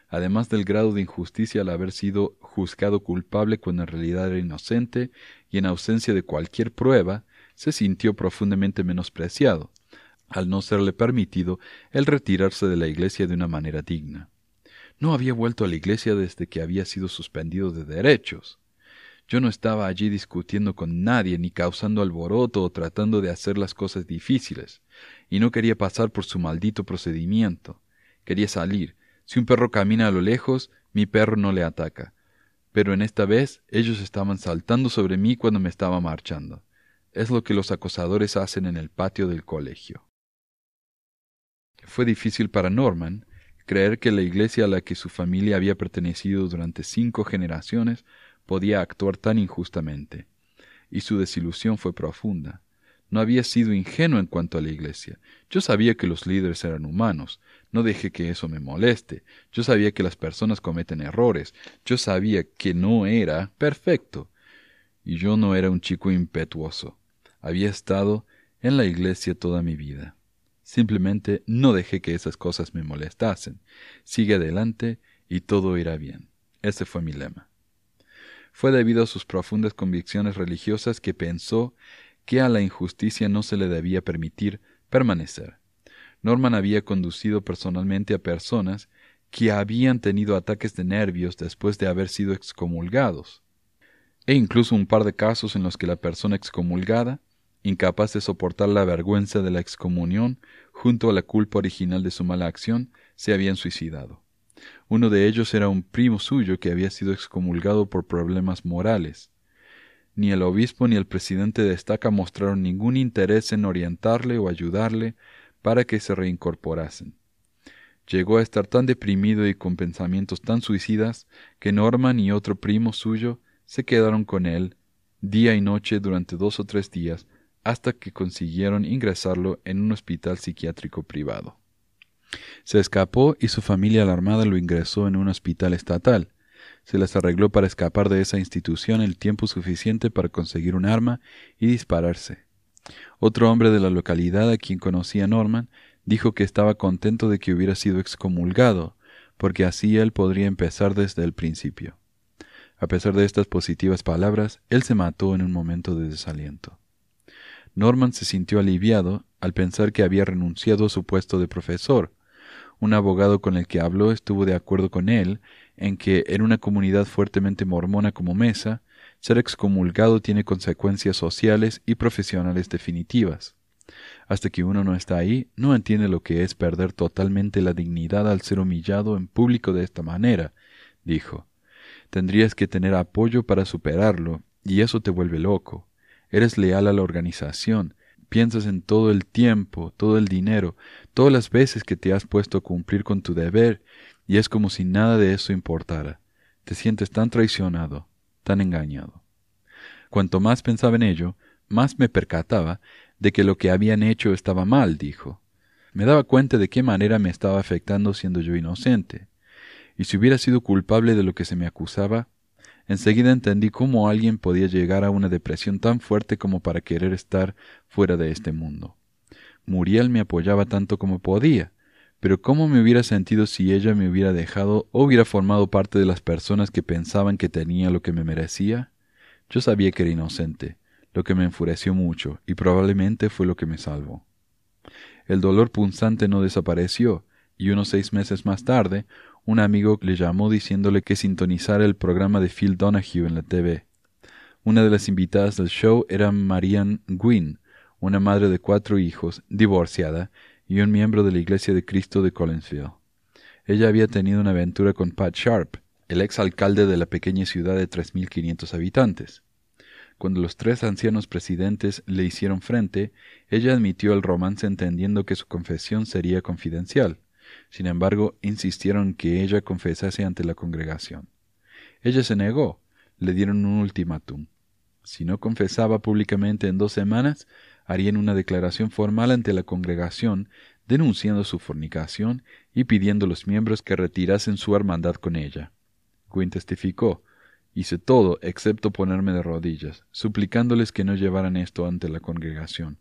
D: además del grado de injusticia al haber sido juzgado culpable cuando en realidad era inocente y en ausencia de cualquier prueba, se sintió profundamente menospreciado, al no serle permitido el retirarse de la iglesia de una manera digna. No había vuelto a la iglesia desde que había sido suspendido de derechos. Yo no estaba allí discutiendo con nadie, ni causando alboroto o tratando de hacer las cosas difíciles, y no quería pasar por su maldito procedimiento. Quería salir. Si un perro camina a lo lejos, mi perro no le ataca. Pero en esta vez ellos estaban saltando sobre mí cuando me estaba marchando. Es lo que los acosadores hacen en el patio del colegio. Fue difícil para Norman creer que la iglesia a la que su familia había pertenecido durante cinco generaciones podía actuar tan injustamente, y su desilusión fue profunda. No había sido ingenuo en cuanto a la iglesia. Yo sabía que los líderes eran humanos. No dejé que eso me moleste. Yo sabía que las personas cometen errores. Yo sabía que no era perfecto. Y yo no era un chico impetuoso. Había estado en la iglesia toda mi vida. Simplemente no dejé que esas cosas me molestasen. Sigue adelante y todo irá bien. Ese fue mi lema. Fue debido a sus profundas convicciones religiosas que pensó que a la injusticia no se le debía permitir permanecer. Norman había conducido personalmente a personas que habían tenido ataques de nervios después de haber sido excomulgados, e incluso un par de casos en los que la persona excomulgada incapaz de soportar la vergüenza de la excomunión, junto a la culpa original de su mala acción, se habían suicidado. Uno de ellos era un primo suyo que había sido excomulgado por problemas morales. Ni el obispo ni el presidente de estaca mostraron ningún interés en orientarle o ayudarle para que se reincorporasen. Llegó a estar tan deprimido y con pensamientos tan suicidas que Norman y otro primo suyo se quedaron con él día y noche durante dos o tres días hasta que consiguieron ingresarlo en un hospital psiquiátrico privado. Se escapó y su familia alarmada lo ingresó en un hospital estatal. Se les arregló para escapar de esa institución el tiempo suficiente para conseguir un arma y dispararse. Otro hombre de la localidad a quien conocía Norman dijo que estaba contento de que hubiera sido excomulgado, porque así él podría empezar desde el principio. A pesar de estas positivas palabras, él se mató en un momento de desaliento. Norman se sintió aliviado al pensar que había renunciado a su puesto de profesor. Un abogado con el que habló estuvo de acuerdo con él en que en una comunidad fuertemente mormona como Mesa, ser excomulgado tiene consecuencias sociales y profesionales definitivas. Hasta que uno no está ahí, no entiende lo que es perder totalmente la dignidad al ser humillado en público de esta manera, dijo. Tendrías que tener apoyo para superarlo, y eso te vuelve loco. Eres leal a la organización, piensas en todo el tiempo, todo el dinero, todas las veces que te has puesto a cumplir con tu deber, y es como si nada de eso importara. Te sientes tan traicionado, tan engañado. Cuanto más pensaba en ello, más me percataba de que lo que habían hecho estaba mal, dijo. Me daba cuenta de qué manera me estaba afectando siendo yo inocente. Y si hubiera sido culpable de lo que se me acusaba, enseguida entendí cómo alguien podía llegar a una depresión tan fuerte como para querer estar fuera de este mundo. Muriel me apoyaba tanto como podía, pero cómo me hubiera sentido si ella me hubiera dejado o hubiera formado parte de las personas que pensaban que tenía lo que me merecía. Yo sabía que era inocente, lo que me enfureció mucho, y probablemente fue lo que me salvó. El dolor punzante no desapareció, y unos seis meses más tarde, un amigo le llamó diciéndole que sintonizara el programa de Phil Donahue en la TV. Una de las invitadas del show era Marianne Gwynn, una madre de cuatro hijos, divorciada, y un miembro de la Iglesia de Cristo de Collinsville. Ella había tenido una aventura con Pat Sharp, el ex alcalde de la pequeña ciudad de 3.500 habitantes. Cuando los tres ancianos presidentes le hicieron frente, ella admitió el romance entendiendo que su confesión sería confidencial. Sin embargo, insistieron que ella confesase ante la congregación. Ella se negó. Le dieron un ultimátum. Si no confesaba públicamente en dos semanas, harían una declaración formal ante la congregación denunciando su fornicación y pidiendo a los miembros que retirasen su hermandad con ella. Quinn testificó Hice todo excepto ponerme de rodillas, suplicándoles que no llevaran esto ante la congregación.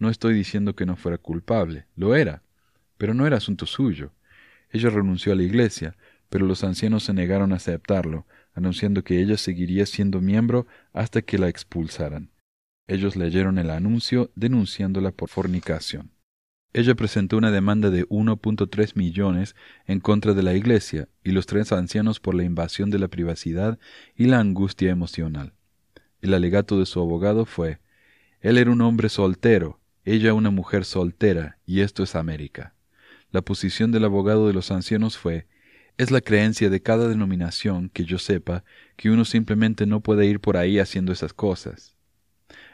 D: No estoy diciendo que no fuera culpable, lo era, pero no era asunto suyo. Ella renunció a la iglesia, pero los ancianos se negaron a aceptarlo, anunciando que ella seguiría siendo miembro hasta que la expulsaran. Ellos leyeron el anuncio denunciándola por fornicación. Ella presentó una demanda de 1.3 millones en contra de la Iglesia y los tres ancianos por la invasión de la privacidad y la angustia emocional. El alegato de su abogado fue Él era un hombre soltero, ella una mujer soltera, y esto es América. La posición del abogado de los ancianos fue es la creencia de cada denominación que yo sepa que uno simplemente no puede ir por ahí haciendo esas cosas.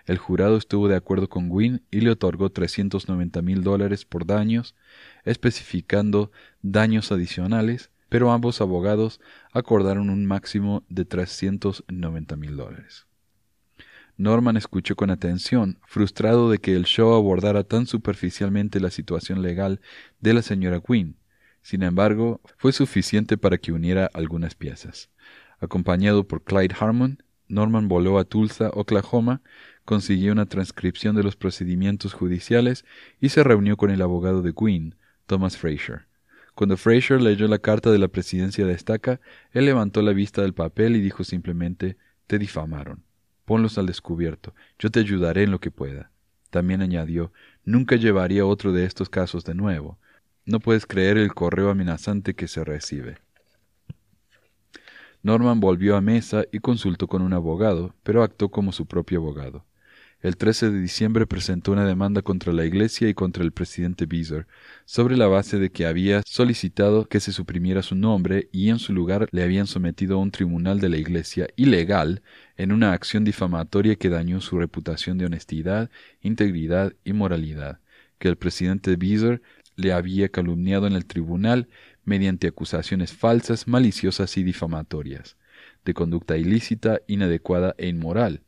D: El jurado estuvo de acuerdo con Gwynn y le otorgó 390 mil dólares por daños, especificando daños adicionales, pero ambos abogados acordaron un máximo de 390 mil dólares. Norman escuchó con atención, frustrado de que el show abordara tan superficialmente la situación legal de la señora Gwynn. Sin embargo, fue suficiente para que uniera algunas piezas. Acompañado por Clyde Harmon, Norman voló a Tulsa, Oklahoma, consiguió una transcripción de los procedimientos judiciales y se reunió con el abogado de Quinn, Thomas Fraser. Cuando Fraser leyó la carta de la presidencia de estaca, él levantó la vista del papel y dijo simplemente Te difamaron. Ponlos al descubierto. Yo te ayudaré en lo que pueda. También añadió Nunca llevaría otro de estos casos de nuevo. No puedes creer el correo amenazante que se recibe. Norman volvió a mesa y consultó con un abogado, pero actuó como su propio abogado. El 13 de diciembre presentó una demanda contra la Iglesia y contra el presidente Beezer, sobre la base de que había solicitado que se suprimiera su nombre y en su lugar le habían sometido a un tribunal de la Iglesia ilegal en una acción difamatoria que dañó su reputación de honestidad, integridad y moralidad, que el presidente Beezer le había calumniado en el tribunal mediante acusaciones falsas, maliciosas y difamatorias, de conducta ilícita, inadecuada e inmoral,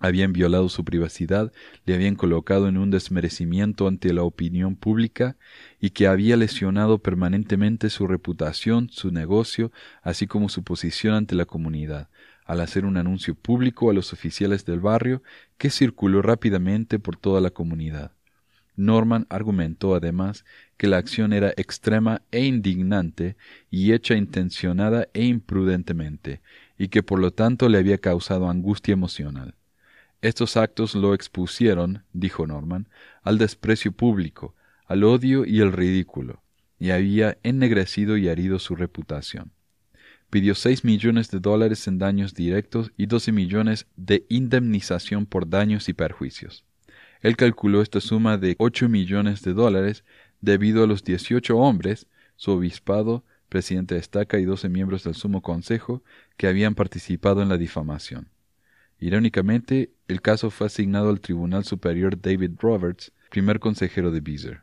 D: habían violado su privacidad, le habían colocado en un desmerecimiento ante la opinión pública y que había lesionado permanentemente su reputación, su negocio, así como su posición ante la comunidad, al hacer un anuncio público a los oficiales del barrio que circuló rápidamente por toda la comunidad. Norman argumentó además que la acción era extrema e indignante y hecha intencionada e imprudentemente, y que por lo tanto le había causado angustia emocional. Estos actos lo expusieron, dijo Norman, al desprecio público, al odio y el ridículo, y había ennegrecido y herido su reputación. Pidió seis millones de dólares en daños directos y doce millones de indemnización por daños y perjuicios. Él calculó esta suma de ocho millones de dólares debido a los dieciocho hombres, su obispado, presidente de estaca y doce miembros del sumo consejo que habían participado en la difamación. Irónicamente, el caso fue asignado al Tribunal Superior David Roberts, primer consejero de Beezer.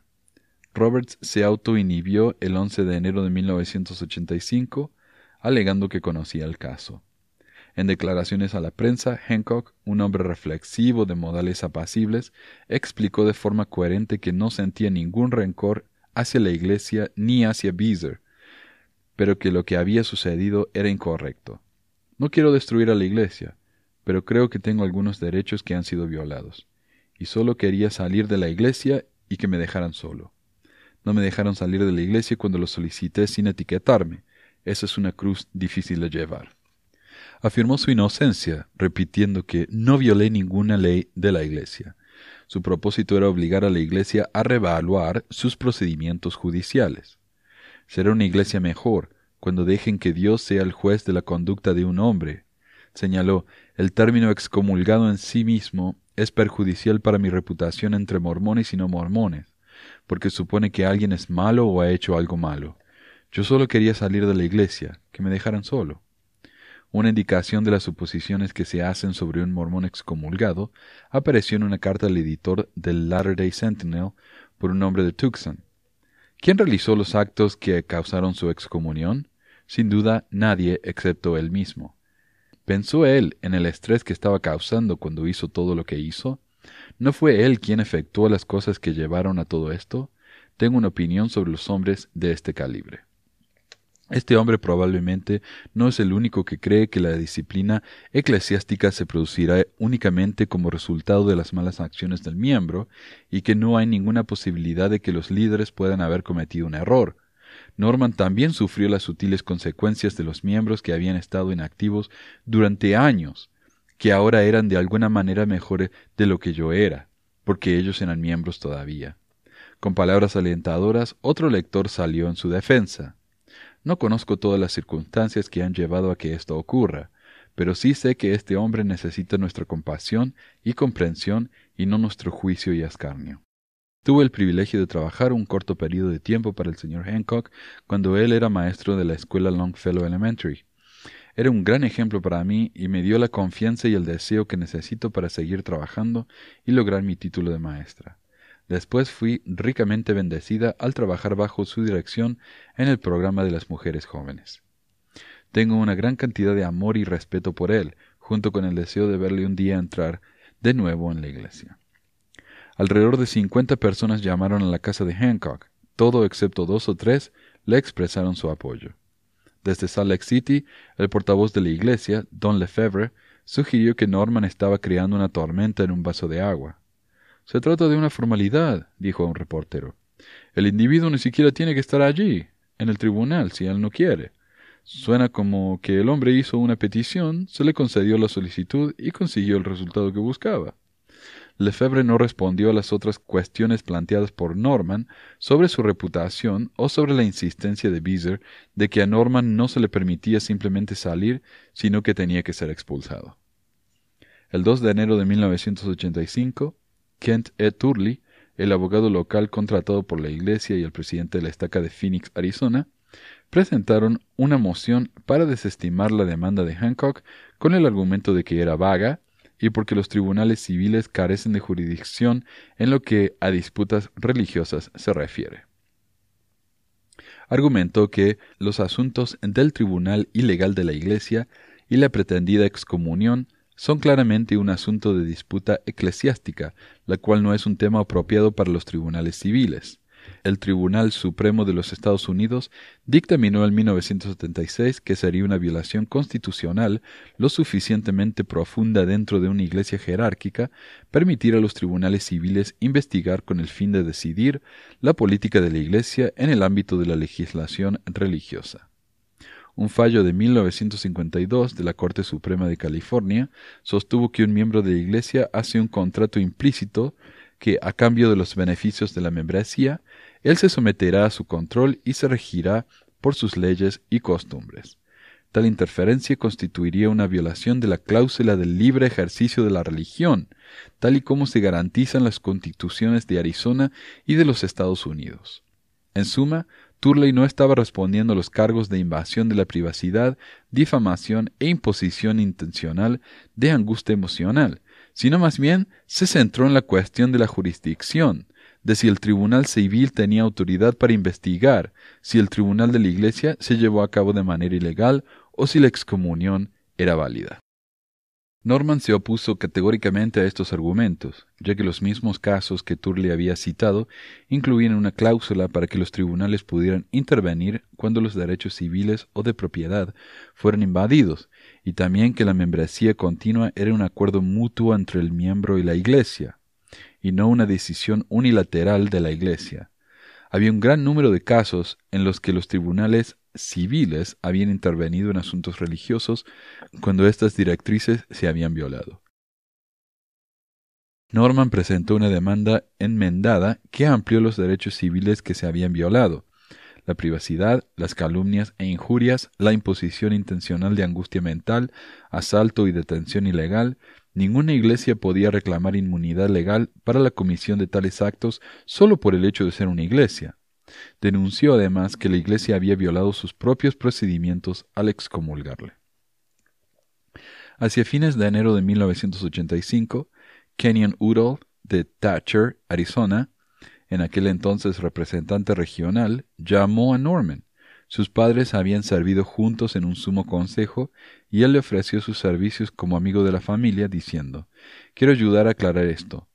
D: Roberts se autoinhibió el 11 de enero de 1985, alegando que conocía el caso. En declaraciones a la prensa, Hancock, un hombre reflexivo de modales apacibles, explicó de forma coherente que no sentía ningún rencor hacia la Iglesia ni hacia Beezer, pero que lo que había sucedido era incorrecto. No quiero destruir a la Iglesia, pero creo que tengo algunos derechos que han sido violados, y solo quería salir de la Iglesia y que me dejaran solo. No me dejaron salir de la Iglesia cuando lo solicité sin etiquetarme. Esa es una cruz difícil de llevar afirmó su inocencia, repitiendo que no violé ninguna ley de la Iglesia. Su propósito era obligar a la Iglesia a revaluar sus procedimientos judiciales. Será una Iglesia mejor cuando dejen que Dios sea el juez de la conducta de un hombre. Señaló, el término excomulgado en sí mismo es perjudicial para mi reputación entre mormones y no mormones, porque supone que alguien es malo o ha hecho algo malo. Yo solo quería salir de la iglesia, que me dejaran solo. Una indicación de las suposiciones que se hacen sobre un mormón excomulgado apareció en una carta al editor del Latter Day Sentinel por un nombre de Tucson. ¿Quién realizó los actos que causaron su excomunión? Sin duda nadie excepto él mismo. ¿Pensó él en el estrés que estaba causando cuando hizo todo lo que hizo? ¿No fue él quien efectuó las cosas que llevaron a todo esto? Tengo una opinión sobre los hombres de este calibre. Este hombre probablemente no es el único que cree que la disciplina eclesiástica se producirá únicamente como resultado de las malas acciones del miembro y que no hay ninguna posibilidad de que los líderes puedan haber cometido un error. Norman también sufrió las sutiles consecuencias de los miembros que habían estado inactivos durante años, que ahora eran de alguna manera mejores de lo que yo era, porque ellos eran miembros todavía. Con palabras alentadoras, otro lector salió en su defensa. No conozco todas las circunstancias que han llevado a que esto ocurra, pero sí sé que este hombre necesita nuestra compasión y comprensión y no nuestro juicio y escarnio. Tuve el privilegio de trabajar un corto periodo de tiempo para el señor Hancock cuando él era maestro de la escuela Longfellow Elementary. Era un gran ejemplo para mí y me dio la confianza y el deseo que necesito para seguir trabajando y lograr mi título de maestra. Después fui ricamente bendecida al trabajar bajo su dirección en el programa de las mujeres jóvenes. Tengo una gran cantidad de amor y respeto por él, junto con el deseo de verle un día entrar de nuevo en la iglesia. Alrededor de cincuenta personas llamaron a la casa de Hancock. Todo excepto dos o tres le expresaron su apoyo. Desde Salt Lake City, el portavoz de la iglesia, Don Lefebvre, sugirió que Norman estaba creando una tormenta en un vaso de agua. Se trata de una formalidad, dijo a un reportero. El individuo ni siquiera tiene que estar allí, en el tribunal, si él no quiere. Suena como que el hombre hizo una petición, se le concedió la solicitud y consiguió el resultado que buscaba. Lefebvre no respondió a las otras cuestiones planteadas por Norman sobre su reputación o sobre la insistencia de Beezer de que a Norman no se le permitía simplemente salir, sino que tenía que ser expulsado. El 2 de enero de 1985, Kent E. Turley, el abogado local contratado por la Iglesia y el presidente de la estaca de Phoenix, Arizona, presentaron una moción para desestimar la demanda de Hancock con el argumento de que era vaga y porque los tribunales civiles carecen de jurisdicción en lo que a disputas religiosas se refiere. Argumentó que los asuntos del tribunal ilegal de la Iglesia y la pretendida excomunión son claramente un asunto de disputa eclesiástica, la cual no es un tema apropiado para los tribunales civiles. El Tribunal Supremo de los Estados Unidos dictaminó en 1976 que sería una violación constitucional lo suficientemente profunda dentro de una iglesia jerárquica permitir a los tribunales civiles investigar con el fin de decidir la política de la iglesia en el ámbito de la legislación religiosa. Un fallo de 1952 de la Corte Suprema de California sostuvo que un miembro de la Iglesia hace un contrato implícito que, a cambio de los beneficios de la membresía, él se someterá a su control y se regirá por sus leyes y costumbres. Tal interferencia constituiría una violación de la cláusula del libre ejercicio de la religión, tal y como se garantizan las constituciones de Arizona y de los Estados Unidos. En suma, Turley no estaba respondiendo a los cargos de invasión de la privacidad, difamación e imposición intencional de angustia emocional, sino más bien se centró en la cuestión de la jurisdicción, de si el tribunal civil tenía autoridad para investigar, si el tribunal de la Iglesia se llevó a cabo de manera ilegal o si la excomunión era válida. Norman se opuso categóricamente a estos argumentos, ya que los mismos casos que Turley había citado incluían una cláusula para que los tribunales pudieran intervenir cuando los derechos civiles o de propiedad fueran invadidos, y también que la membresía continua era un acuerdo mutuo entre el miembro y la Iglesia, y no una decisión unilateral de la Iglesia. Había un gran número de casos en los que los tribunales civiles habían intervenido en asuntos religiosos cuando estas directrices se habían violado. Norman presentó una demanda enmendada que amplió los derechos civiles que se habían violado, la privacidad, las calumnias e injurias, la imposición intencional de angustia mental, asalto y detención ilegal, ninguna iglesia podía reclamar inmunidad legal para la comisión de tales actos solo por el hecho de ser una iglesia. Denunció además que la Iglesia había violado sus propios procedimientos al excomulgarle. Hacia fines de enero de 1985, Kenyon Udall, de Thatcher, Arizona, en aquel entonces representante regional, llamó a Norman. Sus padres habían servido juntos en un sumo consejo y él le ofreció sus servicios como amigo de la familia, diciendo Quiero ayudar a aclarar esto.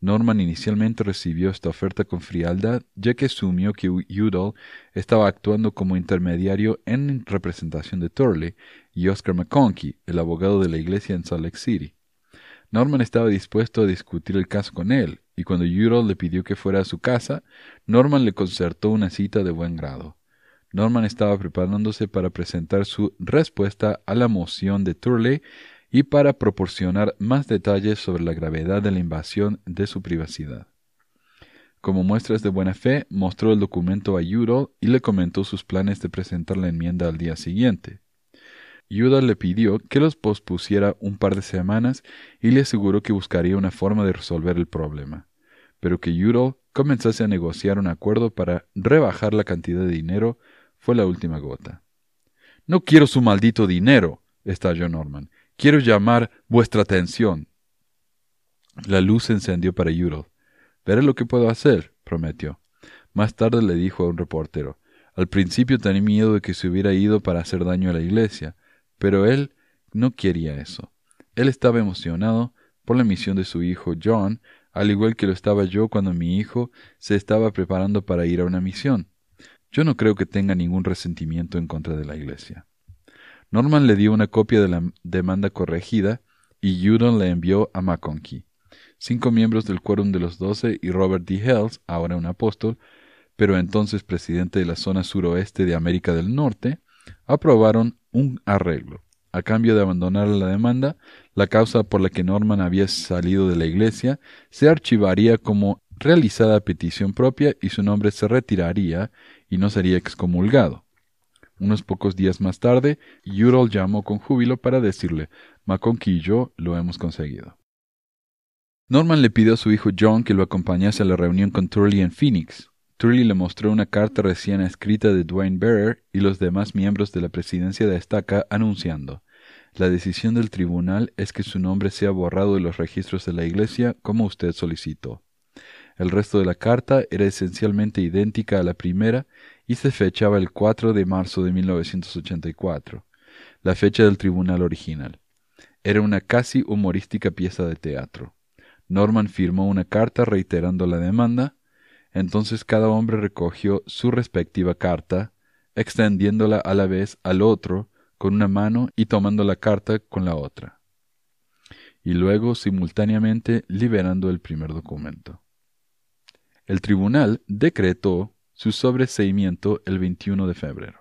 D: Norman inicialmente recibió esta oferta con frialdad, ya que asumió que Udall estaba actuando como intermediario en representación de Turley y Oscar McConkie, el abogado de la iglesia en Salt Lake City. Norman estaba dispuesto a discutir el caso con él, y cuando Udall le pidió que fuera a su casa, Norman le concertó una cita de buen grado. Norman estaba preparándose para presentar su respuesta a la moción de Turley y para proporcionar más detalles sobre la gravedad de la invasión de su privacidad. Como muestras de buena fe, mostró el documento a Udall y le comentó sus planes de presentar la enmienda al día siguiente. Udall le pidió que los pospusiera un par de semanas y le aseguró que buscaría una forma de resolver el problema, pero que Udall comenzase a negociar un acuerdo para rebajar la cantidad de dinero fue la última gota. No quiero su maldito dinero, estalló Norman. Quiero llamar vuestra atención. La luz se encendió para Udall. Veré lo que puedo hacer, prometió. Más tarde le dijo a un reportero. Al principio tenía miedo de que se hubiera ido para hacer daño a la iglesia, pero él no quería eso. Él estaba emocionado por la misión de su hijo John, al igual que lo estaba yo cuando mi hijo se estaba preparando para ir a una misión. Yo no creo que tenga ningún resentimiento en contra de la iglesia. Norman le dio una copia de la demanda corregida y Udall la envió a McConkie. Cinco miembros del Quórum de los Doce y Robert D. Hells, ahora un apóstol, pero entonces presidente de la zona suroeste de América del Norte, aprobaron un arreglo. A cambio de abandonar la demanda, la causa por la que Norman había salido de la iglesia se archivaría como realizada petición propia y su nombre se retiraría y no sería excomulgado. Unos pocos días más tarde, Udall llamó con júbilo para decirle, McConkie y yo lo hemos conseguido. Norman le pidió a su hijo John que lo acompañase a la reunión con Turley en Phoenix. Turley le mostró una carta recién escrita de Dwayne Bearer y los demás miembros de la presidencia de Estaca anunciando la decisión del tribunal es que su nombre sea borrado de los registros de la Iglesia como usted solicitó. El resto de la carta era esencialmente idéntica a la primera y se fechaba el 4 de marzo de 1984, la fecha del tribunal original. Era una casi humorística pieza de teatro. Norman firmó una carta reiterando la demanda, entonces cada hombre recogió su respectiva carta, extendiéndola a la vez al otro con una mano y tomando la carta con la otra, y luego simultáneamente liberando el primer documento. El tribunal decretó su sobreseimiento el 21 de febrero.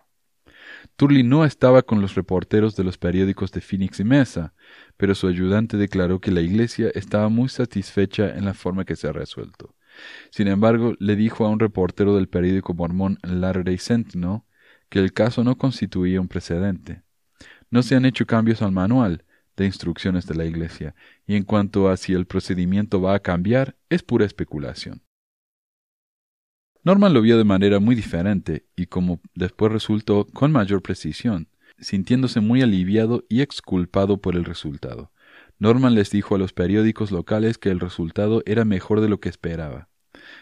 D: Turley no estaba con los reporteros de los periódicos de Phoenix y Mesa, pero su ayudante declaró que la iglesia estaba muy satisfecha en la forma que se ha resuelto. Sin embargo, le dijo a un reportero del periódico mormón Latter-day Sentinel que el caso no constituía un precedente. No se han hecho cambios al manual de instrucciones de la iglesia, y en cuanto a si el procedimiento va a cambiar, es pura especulación. Norman lo vio de manera muy diferente y como después resultó con mayor precisión, sintiéndose muy aliviado y exculpado por el resultado. Norman les dijo a los periódicos locales que el resultado era mejor de lo que esperaba.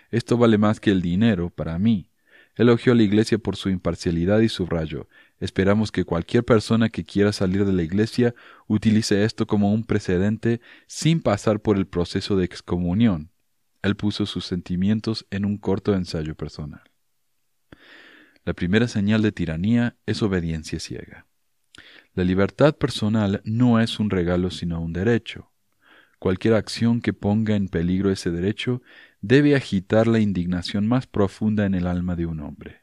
D: Esto vale más que el dinero para mí. Elogió a la Iglesia por su imparcialidad y subrayó, esperamos que cualquier persona que quiera salir de la Iglesia utilice esto como un precedente sin pasar por el proceso de excomunión. Él puso sus sentimientos en un corto ensayo personal. La primera señal de tiranía es obediencia ciega. La libertad personal no es un regalo sino un derecho. Cualquier acción que ponga en peligro ese derecho debe agitar la indignación más profunda en el alma de un hombre.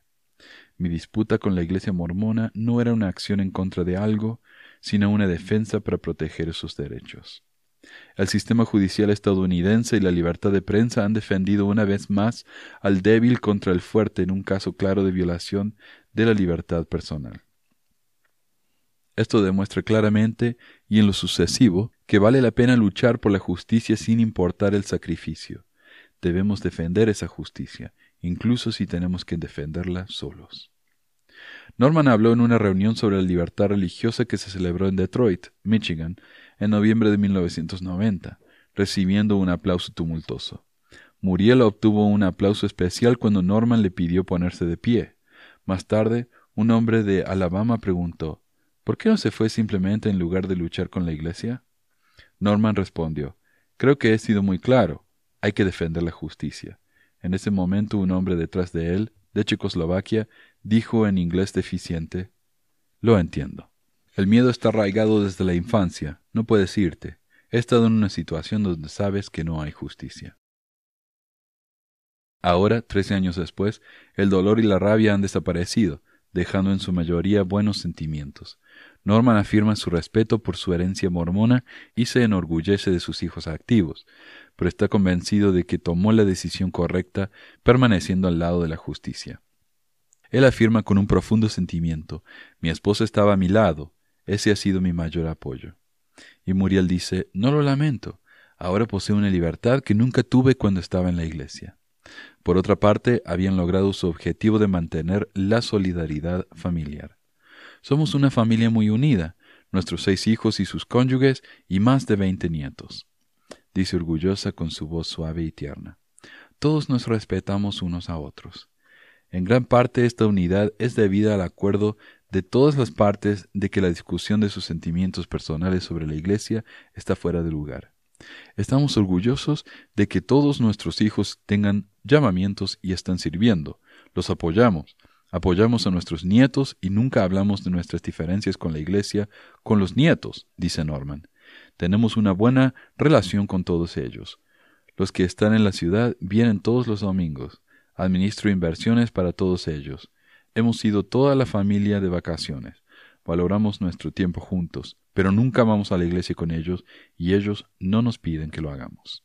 D: Mi disputa con la Iglesia mormona no era una acción en contra de algo, sino una defensa para proteger sus derechos. El sistema judicial estadounidense y la libertad de prensa han defendido una vez más al débil contra el fuerte en un caso claro de violación de la libertad personal. Esto demuestra claramente y en lo sucesivo que vale la pena luchar por la justicia sin importar el sacrificio. Debemos defender esa justicia, incluso si tenemos que defenderla solos. Norman habló en una reunión sobre la libertad religiosa que se celebró en Detroit, Michigan, en noviembre de 1990, recibiendo un aplauso tumultuoso. Muriel obtuvo un aplauso especial cuando Norman le pidió ponerse de pie. Más tarde, un hombre de Alabama preguntó ¿Por qué no se fue simplemente en lugar de luchar con la iglesia? Norman respondió Creo que he sido muy claro. Hay que defender la justicia. En ese momento un hombre detrás de él, de Checoslovaquia, dijo en inglés deficiente Lo entiendo. El miedo está arraigado desde la infancia. No puedes irte. He estado en una situación donde sabes que no hay justicia. Ahora, trece años después, el dolor y la rabia han desaparecido, dejando en su mayoría buenos sentimientos. Norman afirma su respeto por su herencia mormona y se enorgullece de sus hijos activos, pero está convencido de que tomó la decisión correcta permaneciendo al lado de la justicia. Él afirma con un profundo sentimiento, mi esposa estaba a mi lado, ese ha sido mi mayor apoyo. Y Muriel dice, no lo lamento, ahora poseo una libertad que nunca tuve cuando estaba en la iglesia. Por otra parte, habían logrado su objetivo de mantener la solidaridad familiar. Somos una familia muy unida, nuestros seis hijos y sus cónyuges y más de veinte nietos, dice orgullosa con su voz suave y tierna. Todos nos respetamos unos a otros. En gran parte esta unidad es debida al acuerdo de todas las partes de que la discusión de sus sentimientos personales sobre la Iglesia está fuera de lugar. Estamos orgullosos de que todos nuestros hijos tengan llamamientos y están sirviendo. Los apoyamos. Apoyamos a nuestros nietos y nunca hablamos de nuestras diferencias con la Iglesia con los nietos, dice Norman. Tenemos una buena relación con todos ellos. Los que están en la ciudad vienen todos los domingos. Administro inversiones para todos ellos. Hemos sido toda la familia de vacaciones. Valoramos nuestro tiempo juntos, pero nunca vamos a la iglesia con ellos y ellos no nos piden que lo hagamos.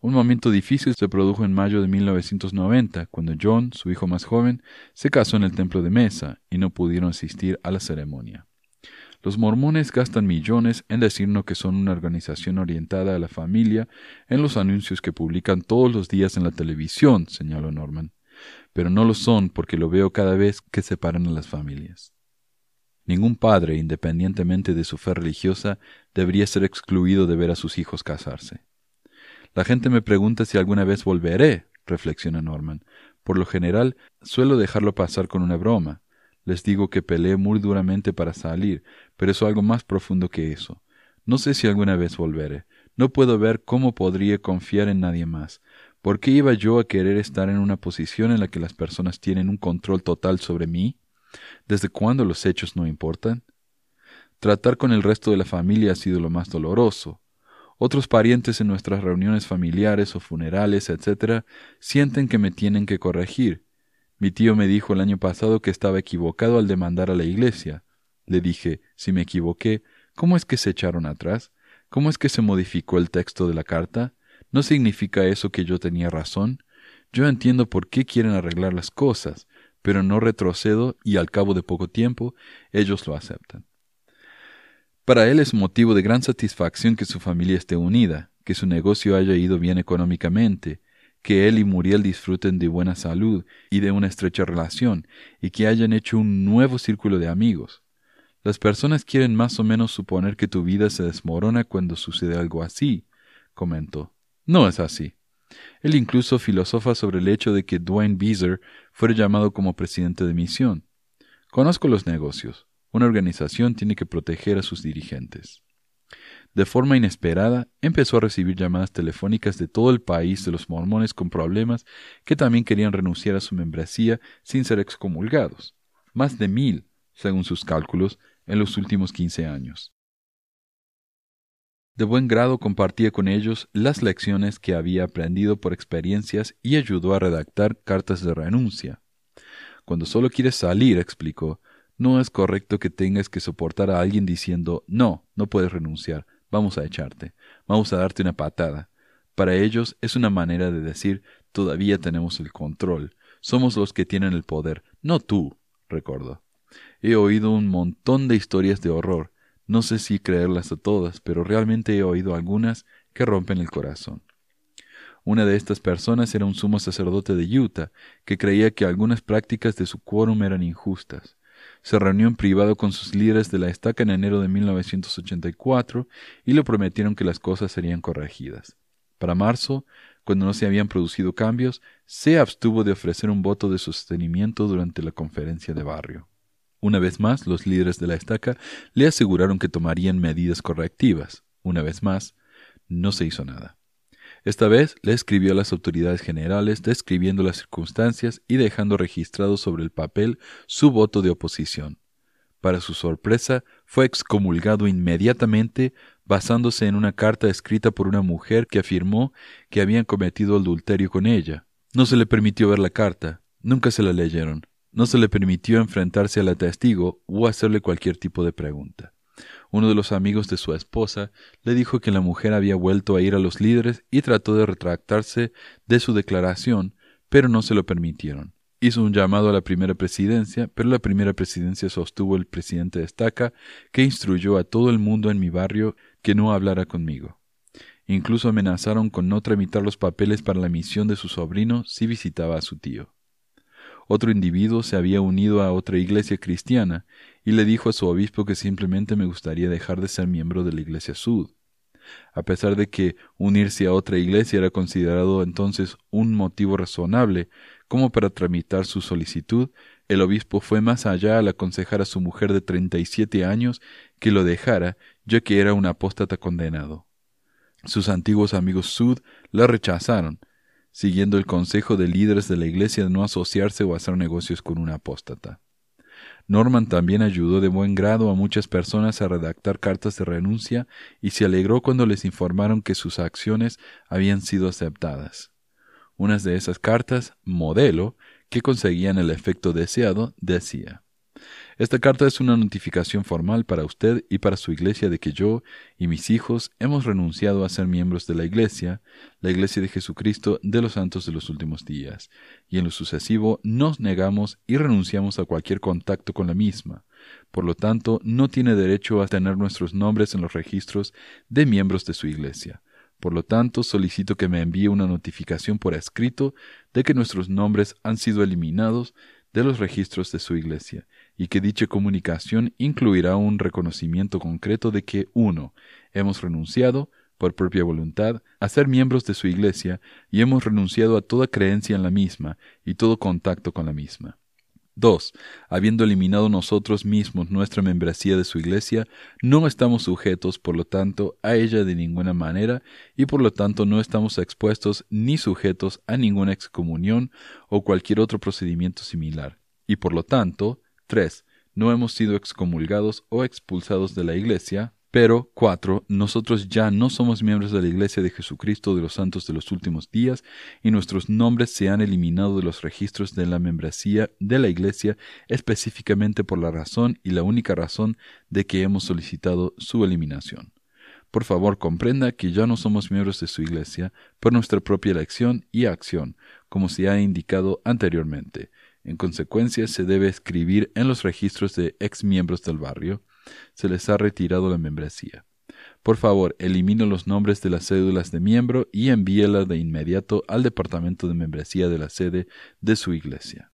D: Un momento difícil se produjo en mayo de 1990, cuando John, su hijo más joven, se casó en el templo de Mesa y no pudieron asistir a la ceremonia. Los mormones gastan millones en decirnos que son una organización orientada a la familia en los anuncios que publican todos los días en la televisión, señaló Norman pero no lo son porque lo veo cada vez que separan a las familias. Ningún padre, independientemente de su fe religiosa, debería ser excluido de ver a sus hijos casarse. La gente me pregunta si alguna vez volveré, reflexiona Norman. Por lo general, suelo dejarlo pasar con una broma. Les digo que peleé muy duramente para salir, pero es algo más profundo que eso. No sé si alguna vez volveré. No puedo ver cómo podría confiar en nadie más. ¿Por qué iba yo a querer estar en una posición en la que las personas tienen un control total sobre mí? ¿Desde cuándo los hechos no importan? Tratar con el resto de la familia ha sido lo más doloroso. Otros parientes en nuestras reuniones familiares o funerales, etc., sienten que me tienen que corregir. Mi tío me dijo el año pasado que estaba equivocado al demandar a la iglesia. Le dije, si me equivoqué, ¿cómo es que se echaron atrás? ¿Cómo es que se modificó el texto de la carta? ¿No significa eso que yo tenía razón? Yo entiendo por qué quieren arreglar las cosas, pero no retrocedo y al cabo de poco tiempo ellos lo aceptan. Para él es motivo de gran satisfacción que su familia esté unida, que su negocio haya ido bien económicamente, que él y Muriel disfruten de buena salud y de una estrecha relación, y que hayan hecho un nuevo círculo de amigos. Las personas quieren más o menos suponer que tu vida se desmorona cuando sucede algo así, comentó. No es así. Él incluso filosofa sobre el hecho de que Dwayne Beezer fuera llamado como presidente de misión. Conozco los negocios. Una organización tiene que proteger a sus dirigentes. De forma inesperada, empezó a recibir llamadas telefónicas de todo el país de los mormones con problemas que también querían renunciar a su membresía sin ser excomulgados. Más de mil, según sus cálculos, en los últimos quince años. De buen grado compartía con ellos las lecciones que había aprendido por experiencias y ayudó a redactar cartas de renuncia. Cuando solo quieres salir, explicó, no es correcto que tengas que soportar a alguien diciendo no, no puedes renunciar, vamos a echarte, vamos a darte una patada. Para ellos es una manera de decir todavía tenemos el control, somos los que tienen el poder, no tú, recordó. He oído un montón de historias de horror, no sé si creerlas a todas, pero realmente he oído algunas que rompen el corazón. Una de estas personas era un sumo sacerdote de Utah, que creía que algunas prácticas de su quórum eran injustas. Se reunió en privado con sus líderes de la estaca en enero de 1984 y le prometieron que las cosas serían corregidas. Para marzo, cuando no se habían producido cambios, se abstuvo de ofrecer un voto de sostenimiento durante la conferencia de barrio. Una vez más, los líderes de la estaca le aseguraron que tomarían medidas correctivas. Una vez más, no se hizo nada. Esta vez le escribió a las autoridades generales describiendo las circunstancias y dejando registrado sobre el papel su voto de oposición. Para su sorpresa, fue excomulgado inmediatamente basándose en una carta escrita por una mujer que afirmó que habían cometido adulterio con ella. No se le permitió ver la carta, nunca se la leyeron, no se le permitió enfrentarse a la testigo o hacerle cualquier tipo de pregunta. Uno de los amigos de su esposa le dijo que la mujer había vuelto a ir a los líderes y trató de retractarse de su declaración, pero no se lo permitieron. Hizo un llamado a la primera presidencia, pero la primera presidencia sostuvo el presidente de Estaca, que instruyó a todo el mundo en mi barrio que no hablara conmigo. Incluso amenazaron con no tramitar los papeles para la misión de su sobrino si visitaba a su tío. Otro individuo se había unido a otra iglesia cristiana y le dijo a su obispo que simplemente me gustaría dejar de ser miembro de la iglesia Sud. A pesar de que unirse a otra iglesia era considerado entonces un motivo razonable como para tramitar su solicitud, el obispo fue más allá al aconsejar a su mujer de treinta y siete años que lo dejara, ya que era un apóstata condenado. Sus antiguos amigos Sud la rechazaron, siguiendo el consejo de líderes de la iglesia de no asociarse o hacer negocios con un apóstata. Norman también ayudó de buen grado a muchas personas a redactar cartas de renuncia y se alegró cuando les informaron que sus acciones habían sido aceptadas. Unas de esas cartas, modelo, que conseguían el efecto deseado, decía esta carta es una notificación formal para usted y para su iglesia de que yo y mis hijos hemos renunciado a ser miembros de la iglesia, la iglesia de Jesucristo de los santos de los últimos días, y en lo sucesivo nos negamos y renunciamos a cualquier contacto con la misma. Por lo tanto, no tiene derecho a tener nuestros nombres en los registros de miembros de su iglesia. Por lo tanto, solicito que me envíe una notificación por escrito de que nuestros nombres han sido eliminados de los registros de su iglesia, y que dicha comunicación incluirá un reconocimiento concreto de que uno hemos renunciado por propia voluntad a ser miembros de su iglesia y hemos renunciado a toda creencia en la misma y todo contacto con la misma. 2. Habiendo eliminado nosotros mismos nuestra membresía de su iglesia, no estamos sujetos, por lo tanto, a ella de ninguna manera, y por lo tanto no estamos expuestos ni sujetos a ninguna excomunión o cualquier otro procedimiento similar. Y por lo tanto, 3. No hemos sido excomulgados o expulsados de la iglesia, pero, cuatro, nosotros ya no somos miembros de la Iglesia de Jesucristo de los Santos de los Últimos Días y nuestros nombres se han eliminado de los registros de la membresía de la Iglesia específicamente por la razón y la única razón de que hemos solicitado su eliminación. Por favor, comprenda que ya no somos miembros de su Iglesia por nuestra propia elección y acción, como se ha indicado anteriormente. En consecuencia, se debe escribir en los registros de ex miembros del barrio, se les ha retirado la membresía. Por favor, elimine los nombres de las cédulas de miembro y envíela de inmediato al departamento de membresía de la sede de su iglesia.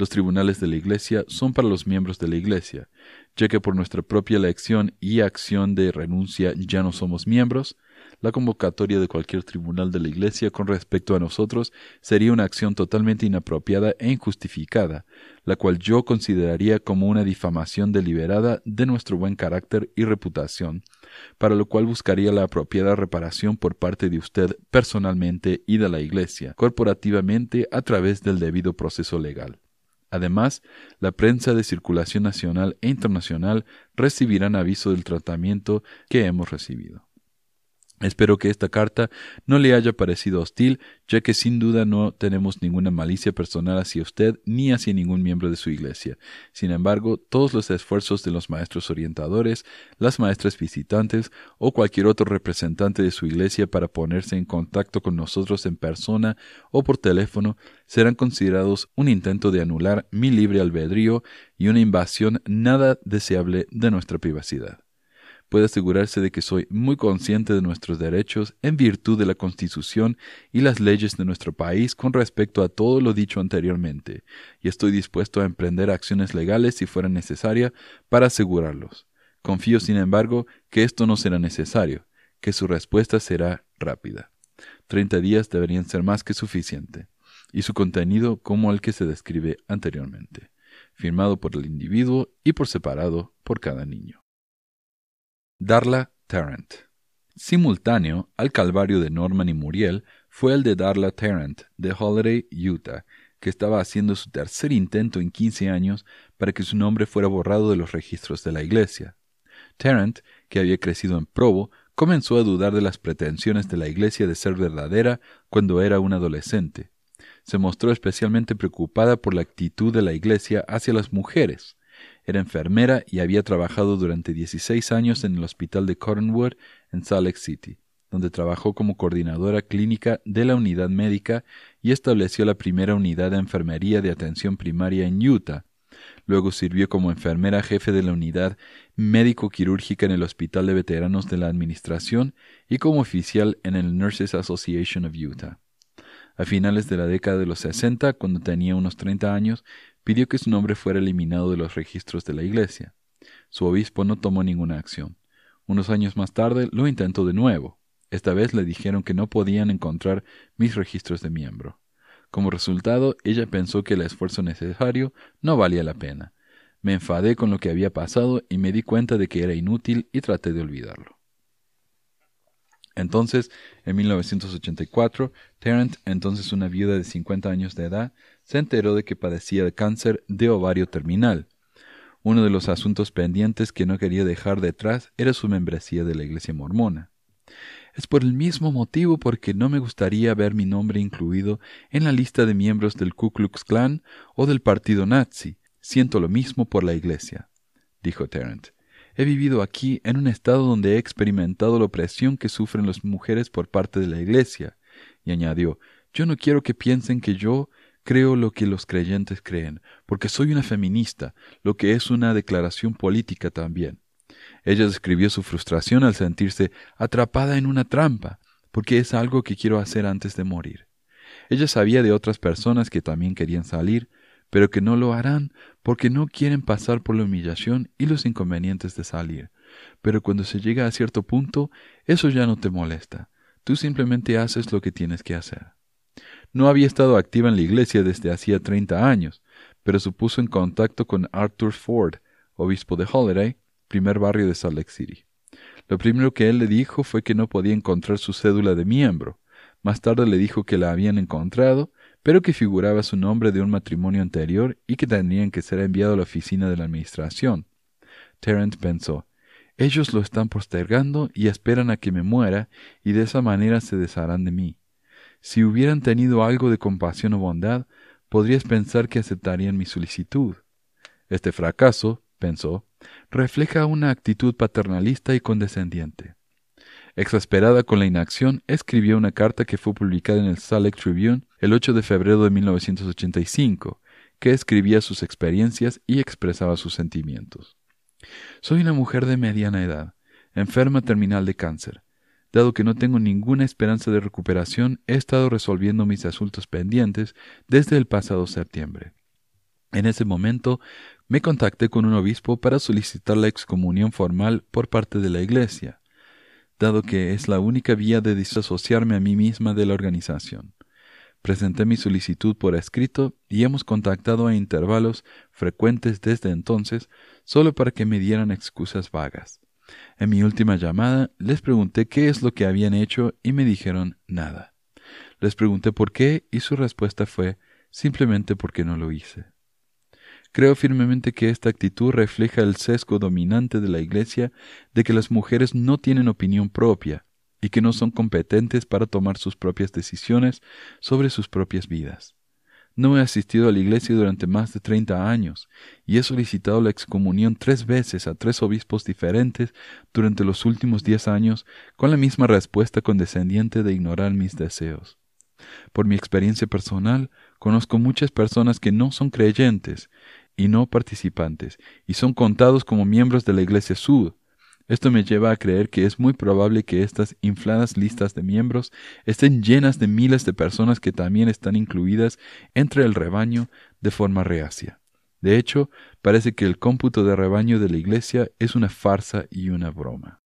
D: Los tribunales de la Iglesia son para los miembros de la Iglesia, ya que por nuestra propia elección y acción de renuncia ya no somos miembros, la convocatoria de cualquier tribunal de la Iglesia con respecto a nosotros sería una acción totalmente inapropiada e injustificada, la cual yo consideraría como una difamación deliberada de nuestro buen carácter y reputación, para lo cual buscaría la apropiada reparación por parte de usted personalmente y de la Iglesia, corporativamente a través del debido proceso legal. Además, la prensa de circulación nacional e internacional recibirán aviso del tratamiento que hemos recibido. Espero que esta carta no le haya parecido hostil, ya que sin duda no tenemos ninguna malicia personal hacia usted ni hacia ningún miembro de su Iglesia. Sin embargo, todos los esfuerzos de los maestros orientadores, las maestras visitantes o cualquier otro representante de su Iglesia para ponerse en contacto con nosotros en persona o por teléfono serán considerados un intento de anular mi libre albedrío y una invasión nada deseable de nuestra privacidad puede asegurarse de que soy muy consciente de nuestros derechos en virtud de la Constitución y las leyes de nuestro país con respecto a todo lo dicho anteriormente, y estoy dispuesto a emprender acciones legales si fuera necesaria para asegurarlos. Confío, sin embargo, que esto no será necesario, que su respuesta será rápida. Treinta días deberían ser más que suficiente, y su contenido como el que se describe anteriormente, firmado por el individuo y por separado por cada niño. Darla Tarrant. Simultáneo al calvario de Norman y Muriel fue el de Darla Tarrant, de Holiday, Utah, que estaba haciendo su tercer intento en quince años para que su nombre fuera borrado de los registros de la iglesia. Tarrant, que había crecido en Provo, comenzó a dudar de las pretensiones de la iglesia de ser verdadera cuando era un adolescente. Se mostró especialmente preocupada por la actitud de la iglesia hacia las mujeres, era enfermera y había trabajado durante 16 años en el hospital de Cottonwood en Salt Lake City, donde trabajó como coordinadora clínica de la unidad médica y estableció la primera unidad de enfermería de atención primaria en Utah. Luego sirvió como enfermera jefe de la unidad médico-quirúrgica en el Hospital de Veteranos de la Administración y como oficial en el Nurses Association of Utah. A finales de la década de los 60, cuando tenía unos 30 años, pidió que su nombre fuera eliminado de los registros de la Iglesia. Su obispo no tomó ninguna acción. Unos años más tarde lo intentó de nuevo. Esta vez le dijeron que no podían encontrar mis registros de miembro. Como resultado, ella pensó que el esfuerzo necesario no valía la pena. Me enfadé con lo que había pasado y me di cuenta de que era inútil y traté de olvidarlo. Entonces, en 1984, Tarrant, entonces una viuda de 50 años de edad, se enteró de que padecía de cáncer de ovario terminal. Uno de los asuntos pendientes que no quería dejar detrás era su membresía de la Iglesia mormona. Es por el mismo motivo por que no me gustaría ver mi nombre incluido en la lista de miembros del Ku Klux Klan o del partido nazi. Siento lo mismo por la Iglesia, dijo Tarrant. He vivido aquí en un estado donde he experimentado la opresión que sufren las mujeres por parte de la Iglesia. Y añadió, yo no quiero que piensen que yo creo lo que los creyentes creen, porque soy una feminista, lo que es una declaración política también. Ella describió su frustración al sentirse atrapada en una trampa, porque es algo que quiero hacer antes de morir. Ella sabía de otras personas que también querían salir, pero que no lo harán porque no quieren pasar por la humillación y los inconvenientes de salir. Pero cuando se llega a cierto punto, eso ya no te molesta. Tú simplemente haces lo que tienes que hacer. No había estado activa en la iglesia desde hacía treinta años, pero se puso en contacto con Arthur Ford, obispo de Holiday, primer barrio de Salt Lake City. Lo primero que él le dijo fue que no podía encontrar su cédula de miembro. Más tarde le dijo que la habían encontrado, pero que figuraba su nombre de un matrimonio anterior y que tendrían que ser enviado a la oficina de la administración. Terence pensó, ellos lo están postergando y esperan a que me muera, y de esa manera se desharán de mí. Si hubieran tenido algo de compasión o bondad, podrías pensar que aceptarían mi solicitud. Este fracaso, pensó, refleja una actitud paternalista y condescendiente. Exasperada con la inacción, escribió una carta que fue publicada en el Salt Tribune el 8 de febrero de 1985, que escribía sus experiencias y expresaba sus sentimientos. Soy una mujer de mediana edad, enferma terminal de cáncer. Dado que no tengo ninguna esperanza de recuperación, he estado resolviendo mis asuntos pendientes desde el pasado septiembre. En ese momento me contacté con un obispo para solicitar la excomunión formal por parte de la Iglesia. dado que es la única vía de disasociarme a mí misma de la organización. Presenté mi solicitud por escrito y hemos contactado a intervalos frecuentes desde entonces solo para que me dieran excusas vagas. En mi última llamada les pregunté qué es lo que habían hecho y me dijeron nada. Les pregunté por qué y su respuesta fue simplemente porque no lo hice. Creo firmemente que esta actitud refleja el sesgo dominante de la Iglesia de que las mujeres no tienen opinión propia y que no son competentes para tomar sus propias decisiones sobre sus propias vidas. No he asistido a la iglesia durante más de treinta años y he solicitado la excomunión tres veces a tres obispos diferentes durante los últimos diez años con la misma respuesta condescendiente de ignorar mis deseos. Por mi experiencia personal, conozco muchas personas que no son creyentes y no participantes, y son contados como miembros de la Iglesia Sud, esto me lleva a creer que es muy probable que estas infladas listas de miembros estén llenas de miles de personas que también están incluidas entre el rebaño de forma reacia. De hecho, parece que el cómputo de rebaño de la Iglesia es una farsa y una broma.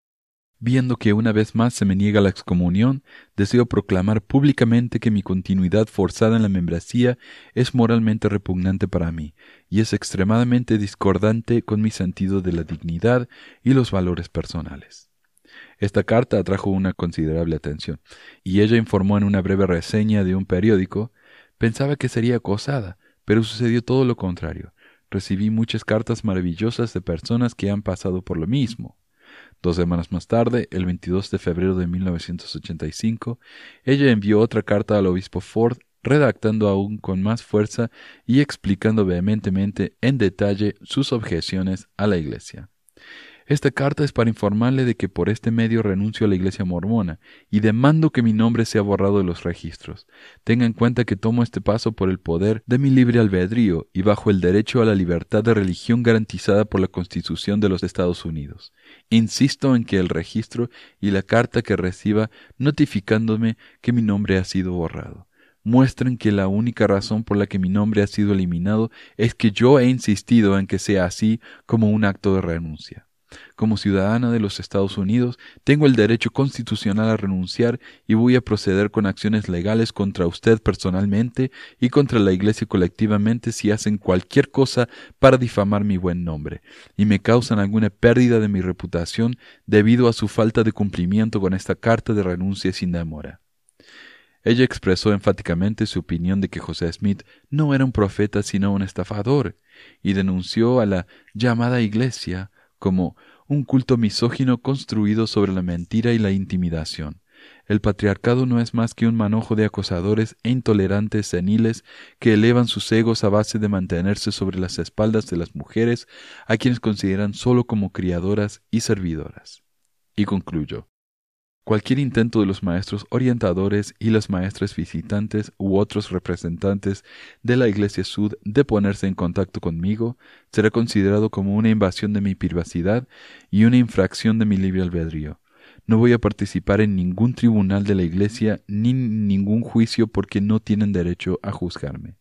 D: Viendo que una vez más se me niega la excomunión, deseo proclamar públicamente que mi continuidad forzada en la membresía es moralmente repugnante para mí y es extremadamente discordante con mi sentido de la dignidad y los valores personales. Esta carta atrajo una considerable atención, y ella informó en una breve reseña de un periódico pensaba que sería acosada, pero sucedió todo lo contrario. Recibí muchas cartas maravillosas de personas que han pasado por lo mismo. Dos semanas más tarde, el 22 de febrero de 1985, ella envió otra carta al obispo Ford redactando aún con más fuerza y explicando vehementemente en detalle sus objeciones a la Iglesia. Esta carta es para informarle de que por este medio renuncio a la Iglesia mormona y demando que mi nombre sea borrado de los registros. Tenga en cuenta que tomo este paso por el poder de mi libre albedrío y bajo el derecho a la libertad de religión garantizada por la Constitución de los Estados Unidos. Insisto en que el registro y la carta que reciba notificándome que mi nombre ha sido borrado muestren que la única razón por la que mi nombre ha sido eliminado es que yo he insistido en que sea así como un acto de renuncia. Como ciudadana de los Estados Unidos, tengo el derecho constitucional a renunciar y voy a proceder con acciones legales contra usted personalmente y contra la Iglesia colectivamente si hacen cualquier cosa para difamar mi buen nombre y me causan alguna pérdida de mi reputación debido a su falta de cumplimiento con esta carta de renuncia sin demora. Ella expresó enfáticamente su opinión de que José Smith no era un profeta sino un estafador, y denunció a la llamada Iglesia como un culto misógino construido sobre la mentira y la intimidación. El patriarcado no es más que un manojo de acosadores e intolerantes seniles que elevan sus egos a base de mantenerse sobre las espaldas de las mujeres a quienes consideran sólo como criadoras y servidoras. Y concluyó. Cualquier intento de los maestros orientadores y las maestras visitantes u otros representantes de la Iglesia Sud de ponerse en contacto conmigo será considerado como una invasión de mi privacidad y una infracción de mi libre albedrío. No voy a participar en ningún tribunal de la Iglesia ni ningún juicio porque no tienen derecho a juzgarme.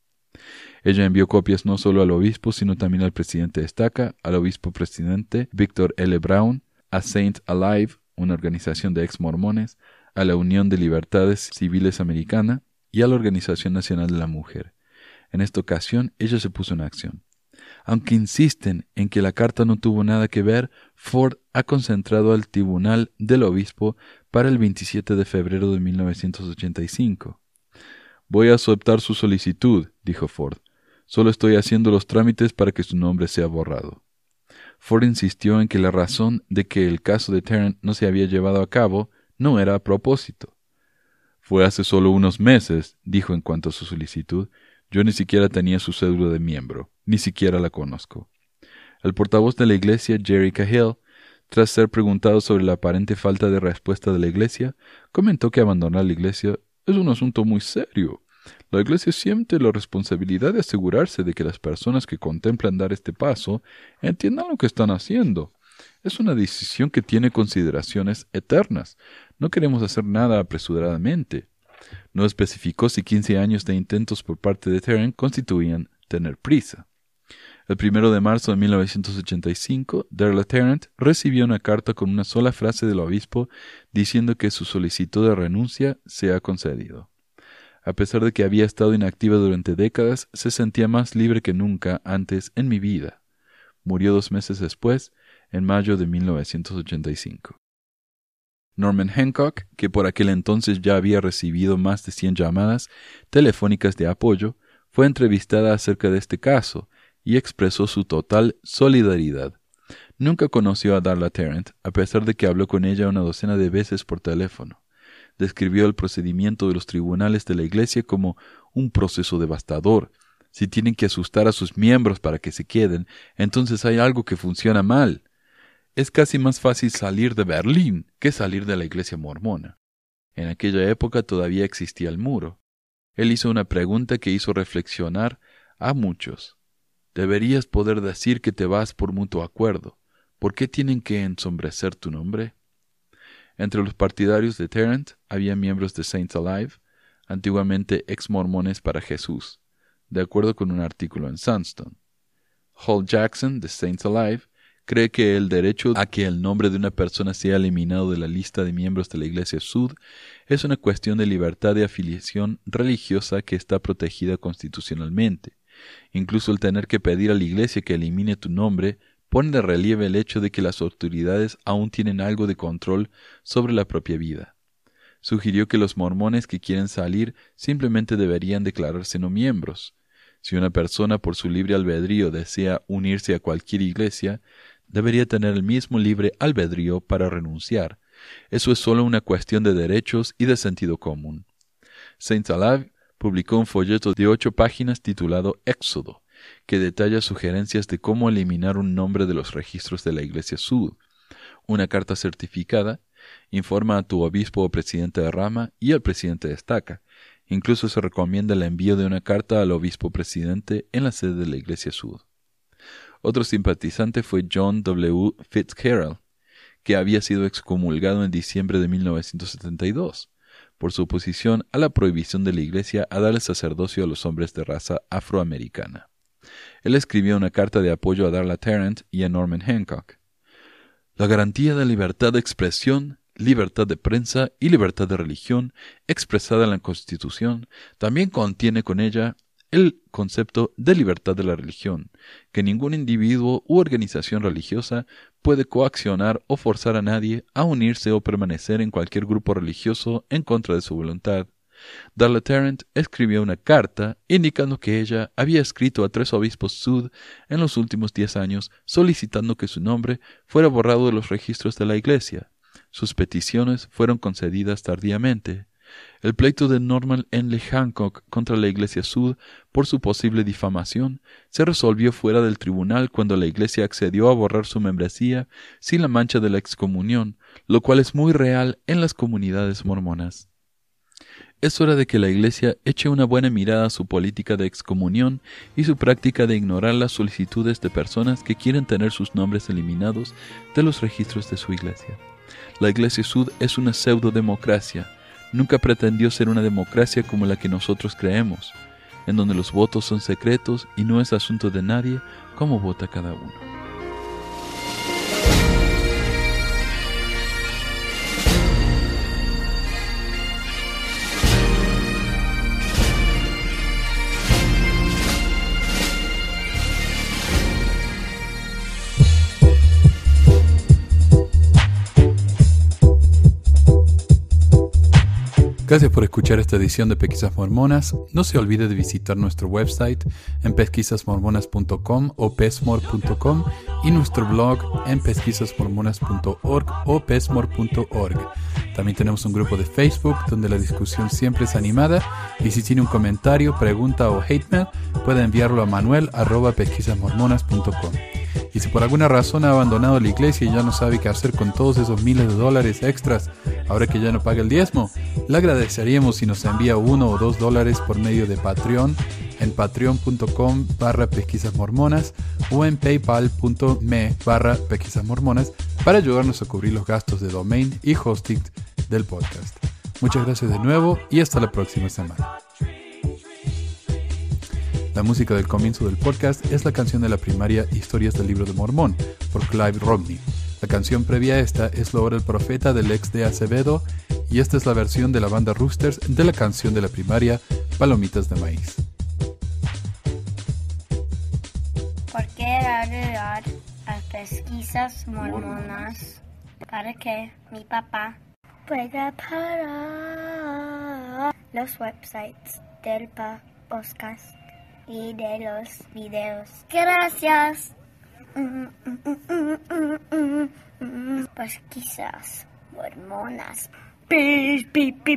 D: Ella envió copias no solo al obispo, sino también al presidente de Estaca, al obispo presidente Victor L. Brown, a Saint Alive, una organización de ex-mormones, a la Unión de Libertades Civiles Americana y a la Organización Nacional de la Mujer. En esta ocasión, ella se puso en acción. Aunque insisten en que la carta no tuvo nada que ver, Ford ha concentrado al Tribunal del Obispo para el 27 de febrero de 1985. Voy a aceptar su solicitud, dijo Ford. Solo estoy haciendo los trámites para que su nombre sea borrado. Ford insistió en que la razón de que el caso de Tarrant no se había llevado a cabo no era a propósito. Fue hace solo unos meses, dijo en cuanto a su solicitud. Yo ni siquiera tenía su cédula de miembro, ni siquiera la conozco. El portavoz de la iglesia, Jerry Cahill, tras ser preguntado sobre la aparente falta de respuesta de la iglesia, comentó que abandonar la iglesia es un asunto muy serio la Iglesia siente la responsabilidad de asegurarse de que las personas que contemplan dar este paso entiendan lo que están haciendo. Es una decisión que tiene consideraciones eternas. No queremos hacer nada apresuradamente. No especificó si quince años de intentos por parte de Terren constituían tener prisa. El primero de marzo de 1985, Darla Tarrant recibió una carta con una sola frase del obispo diciendo que su solicitud de renuncia se ha concedido. A pesar de que había estado inactiva durante décadas, se sentía más libre que nunca antes en mi vida. Murió dos meses después, en mayo de 1985. Norman Hancock, que por aquel entonces ya había recibido más de 100 llamadas telefónicas de apoyo, fue entrevistada acerca de este caso y expresó su total solidaridad. Nunca conoció a Darla Tarrant, a pesar de que habló con ella una docena de veces por teléfono. Describió el procedimiento de los tribunales de la Iglesia como un proceso devastador. Si tienen que asustar a sus miembros para que se queden, entonces hay algo que funciona mal. Es casi más fácil salir de Berlín que salir de la iglesia mormona. En aquella época todavía existía el muro. Él hizo una pregunta que hizo reflexionar a muchos. Deberías poder decir que te vas por mutuo acuerdo. ¿Por qué tienen que ensombrecer tu nombre? Entre los partidarios de Tarrant había miembros de Saints Alive, antiguamente ex mormones para Jesús, de acuerdo con un artículo en Sunstone. Hall Jackson, de Saints Alive, cree que el derecho a que el nombre de una persona sea eliminado de la lista de miembros de la Iglesia Sud es una cuestión de libertad de afiliación religiosa que está protegida constitucionalmente. Incluso el tener que pedir a la Iglesia que elimine tu nombre pone de relieve el hecho de que las autoridades aún tienen algo de control sobre la propia vida. Sugirió que los mormones que quieren salir simplemente deberían declararse no miembros. Si una persona por su libre albedrío desea unirse a cualquier iglesia, debería tener el mismo libre albedrío para renunciar. Eso es solo una cuestión de derechos y de sentido común. Saint Alav publicó un folleto de ocho páginas titulado Éxodo, que detalla sugerencias de cómo eliminar un nombre de los registros de la Iglesia Sud. Una carta certificada informa a tu obispo o presidente de rama y al presidente de estaca. Incluso se recomienda el envío de una carta al obispo presidente en la sede de la Iglesia Sud. Otro simpatizante fue John W. Fitzgerald, que había sido excomulgado en diciembre de 1972 por su oposición a la prohibición de la Iglesia a dar el sacerdocio a los hombres de raza afroamericana. Él escribió una carta de apoyo a Darla Tarrant y a Norman Hancock. La garantía de libertad de expresión, libertad de prensa y libertad de religión expresada en la Constitución también contiene con ella el concepto de libertad de la religión, que ningún individuo u organización religiosa puede coaccionar o forzar a nadie a unirse o permanecer en cualquier grupo religioso en contra de su voluntad. Darla escribió una carta indicando que ella había escrito a tres obispos sud en los últimos diez años solicitando que su nombre fuera borrado de los registros de la Iglesia. Sus peticiones fueron concedidas tardíamente. El pleito de Norman Henley Hancock contra la Iglesia Sud por su posible difamación se resolvió fuera del tribunal cuando la Iglesia accedió a borrar su membresía sin la mancha de la excomunión, lo cual es muy real en las comunidades mormonas. Es hora de que la Iglesia eche una buena mirada a su política de excomunión y su práctica de ignorar las solicitudes de personas que quieren tener sus nombres eliminados de los registros de su Iglesia. La Iglesia Sud es una pseudo-democracia, nunca pretendió ser una democracia como la que nosotros creemos, en donde los votos son secretos y no es asunto de nadie cómo vota cada uno. Gracias por escuchar esta edición de Pesquisas Mormonas. No se olvide de visitar nuestro website en pesquisasmormonas.com o pesmor.com y nuestro blog en pesquisasmormonas.org o pesmor.org. También tenemos un grupo de Facebook donde la discusión siempre es animada y si tiene un comentario, pregunta o hate mail, puede enviarlo a manuel.pesquisasmormonas.com. Y si por alguna razón ha abandonado la iglesia y ya no sabe qué hacer con todos esos miles de dólares extras, ahora que ya no paga el diezmo, le agradeceríamos si nos envía uno o dos dólares por medio de Patreon en patreon.com barra pesquisas mormonas o en paypal.me barra pesquisas mormonas para ayudarnos a cubrir los gastos de domain y hosting del podcast. Muchas gracias de nuevo y hasta la próxima semana. La música del comienzo del podcast es la canción de la primaria Historias del Libro de Mormón por Clive Romney. La canción previa a esta es Lo hora el profeta del ex de Acevedo y esta es la versión de la banda Roosters de la canción de la primaria Palomitas de Maíz.
E: ¿Por qué ayudar a pesquisas mormonas? Para que mi papá pueda parar los websites del podcast y de los videos. Gracias. Pesquisas mormonas. Pi, pi, pi.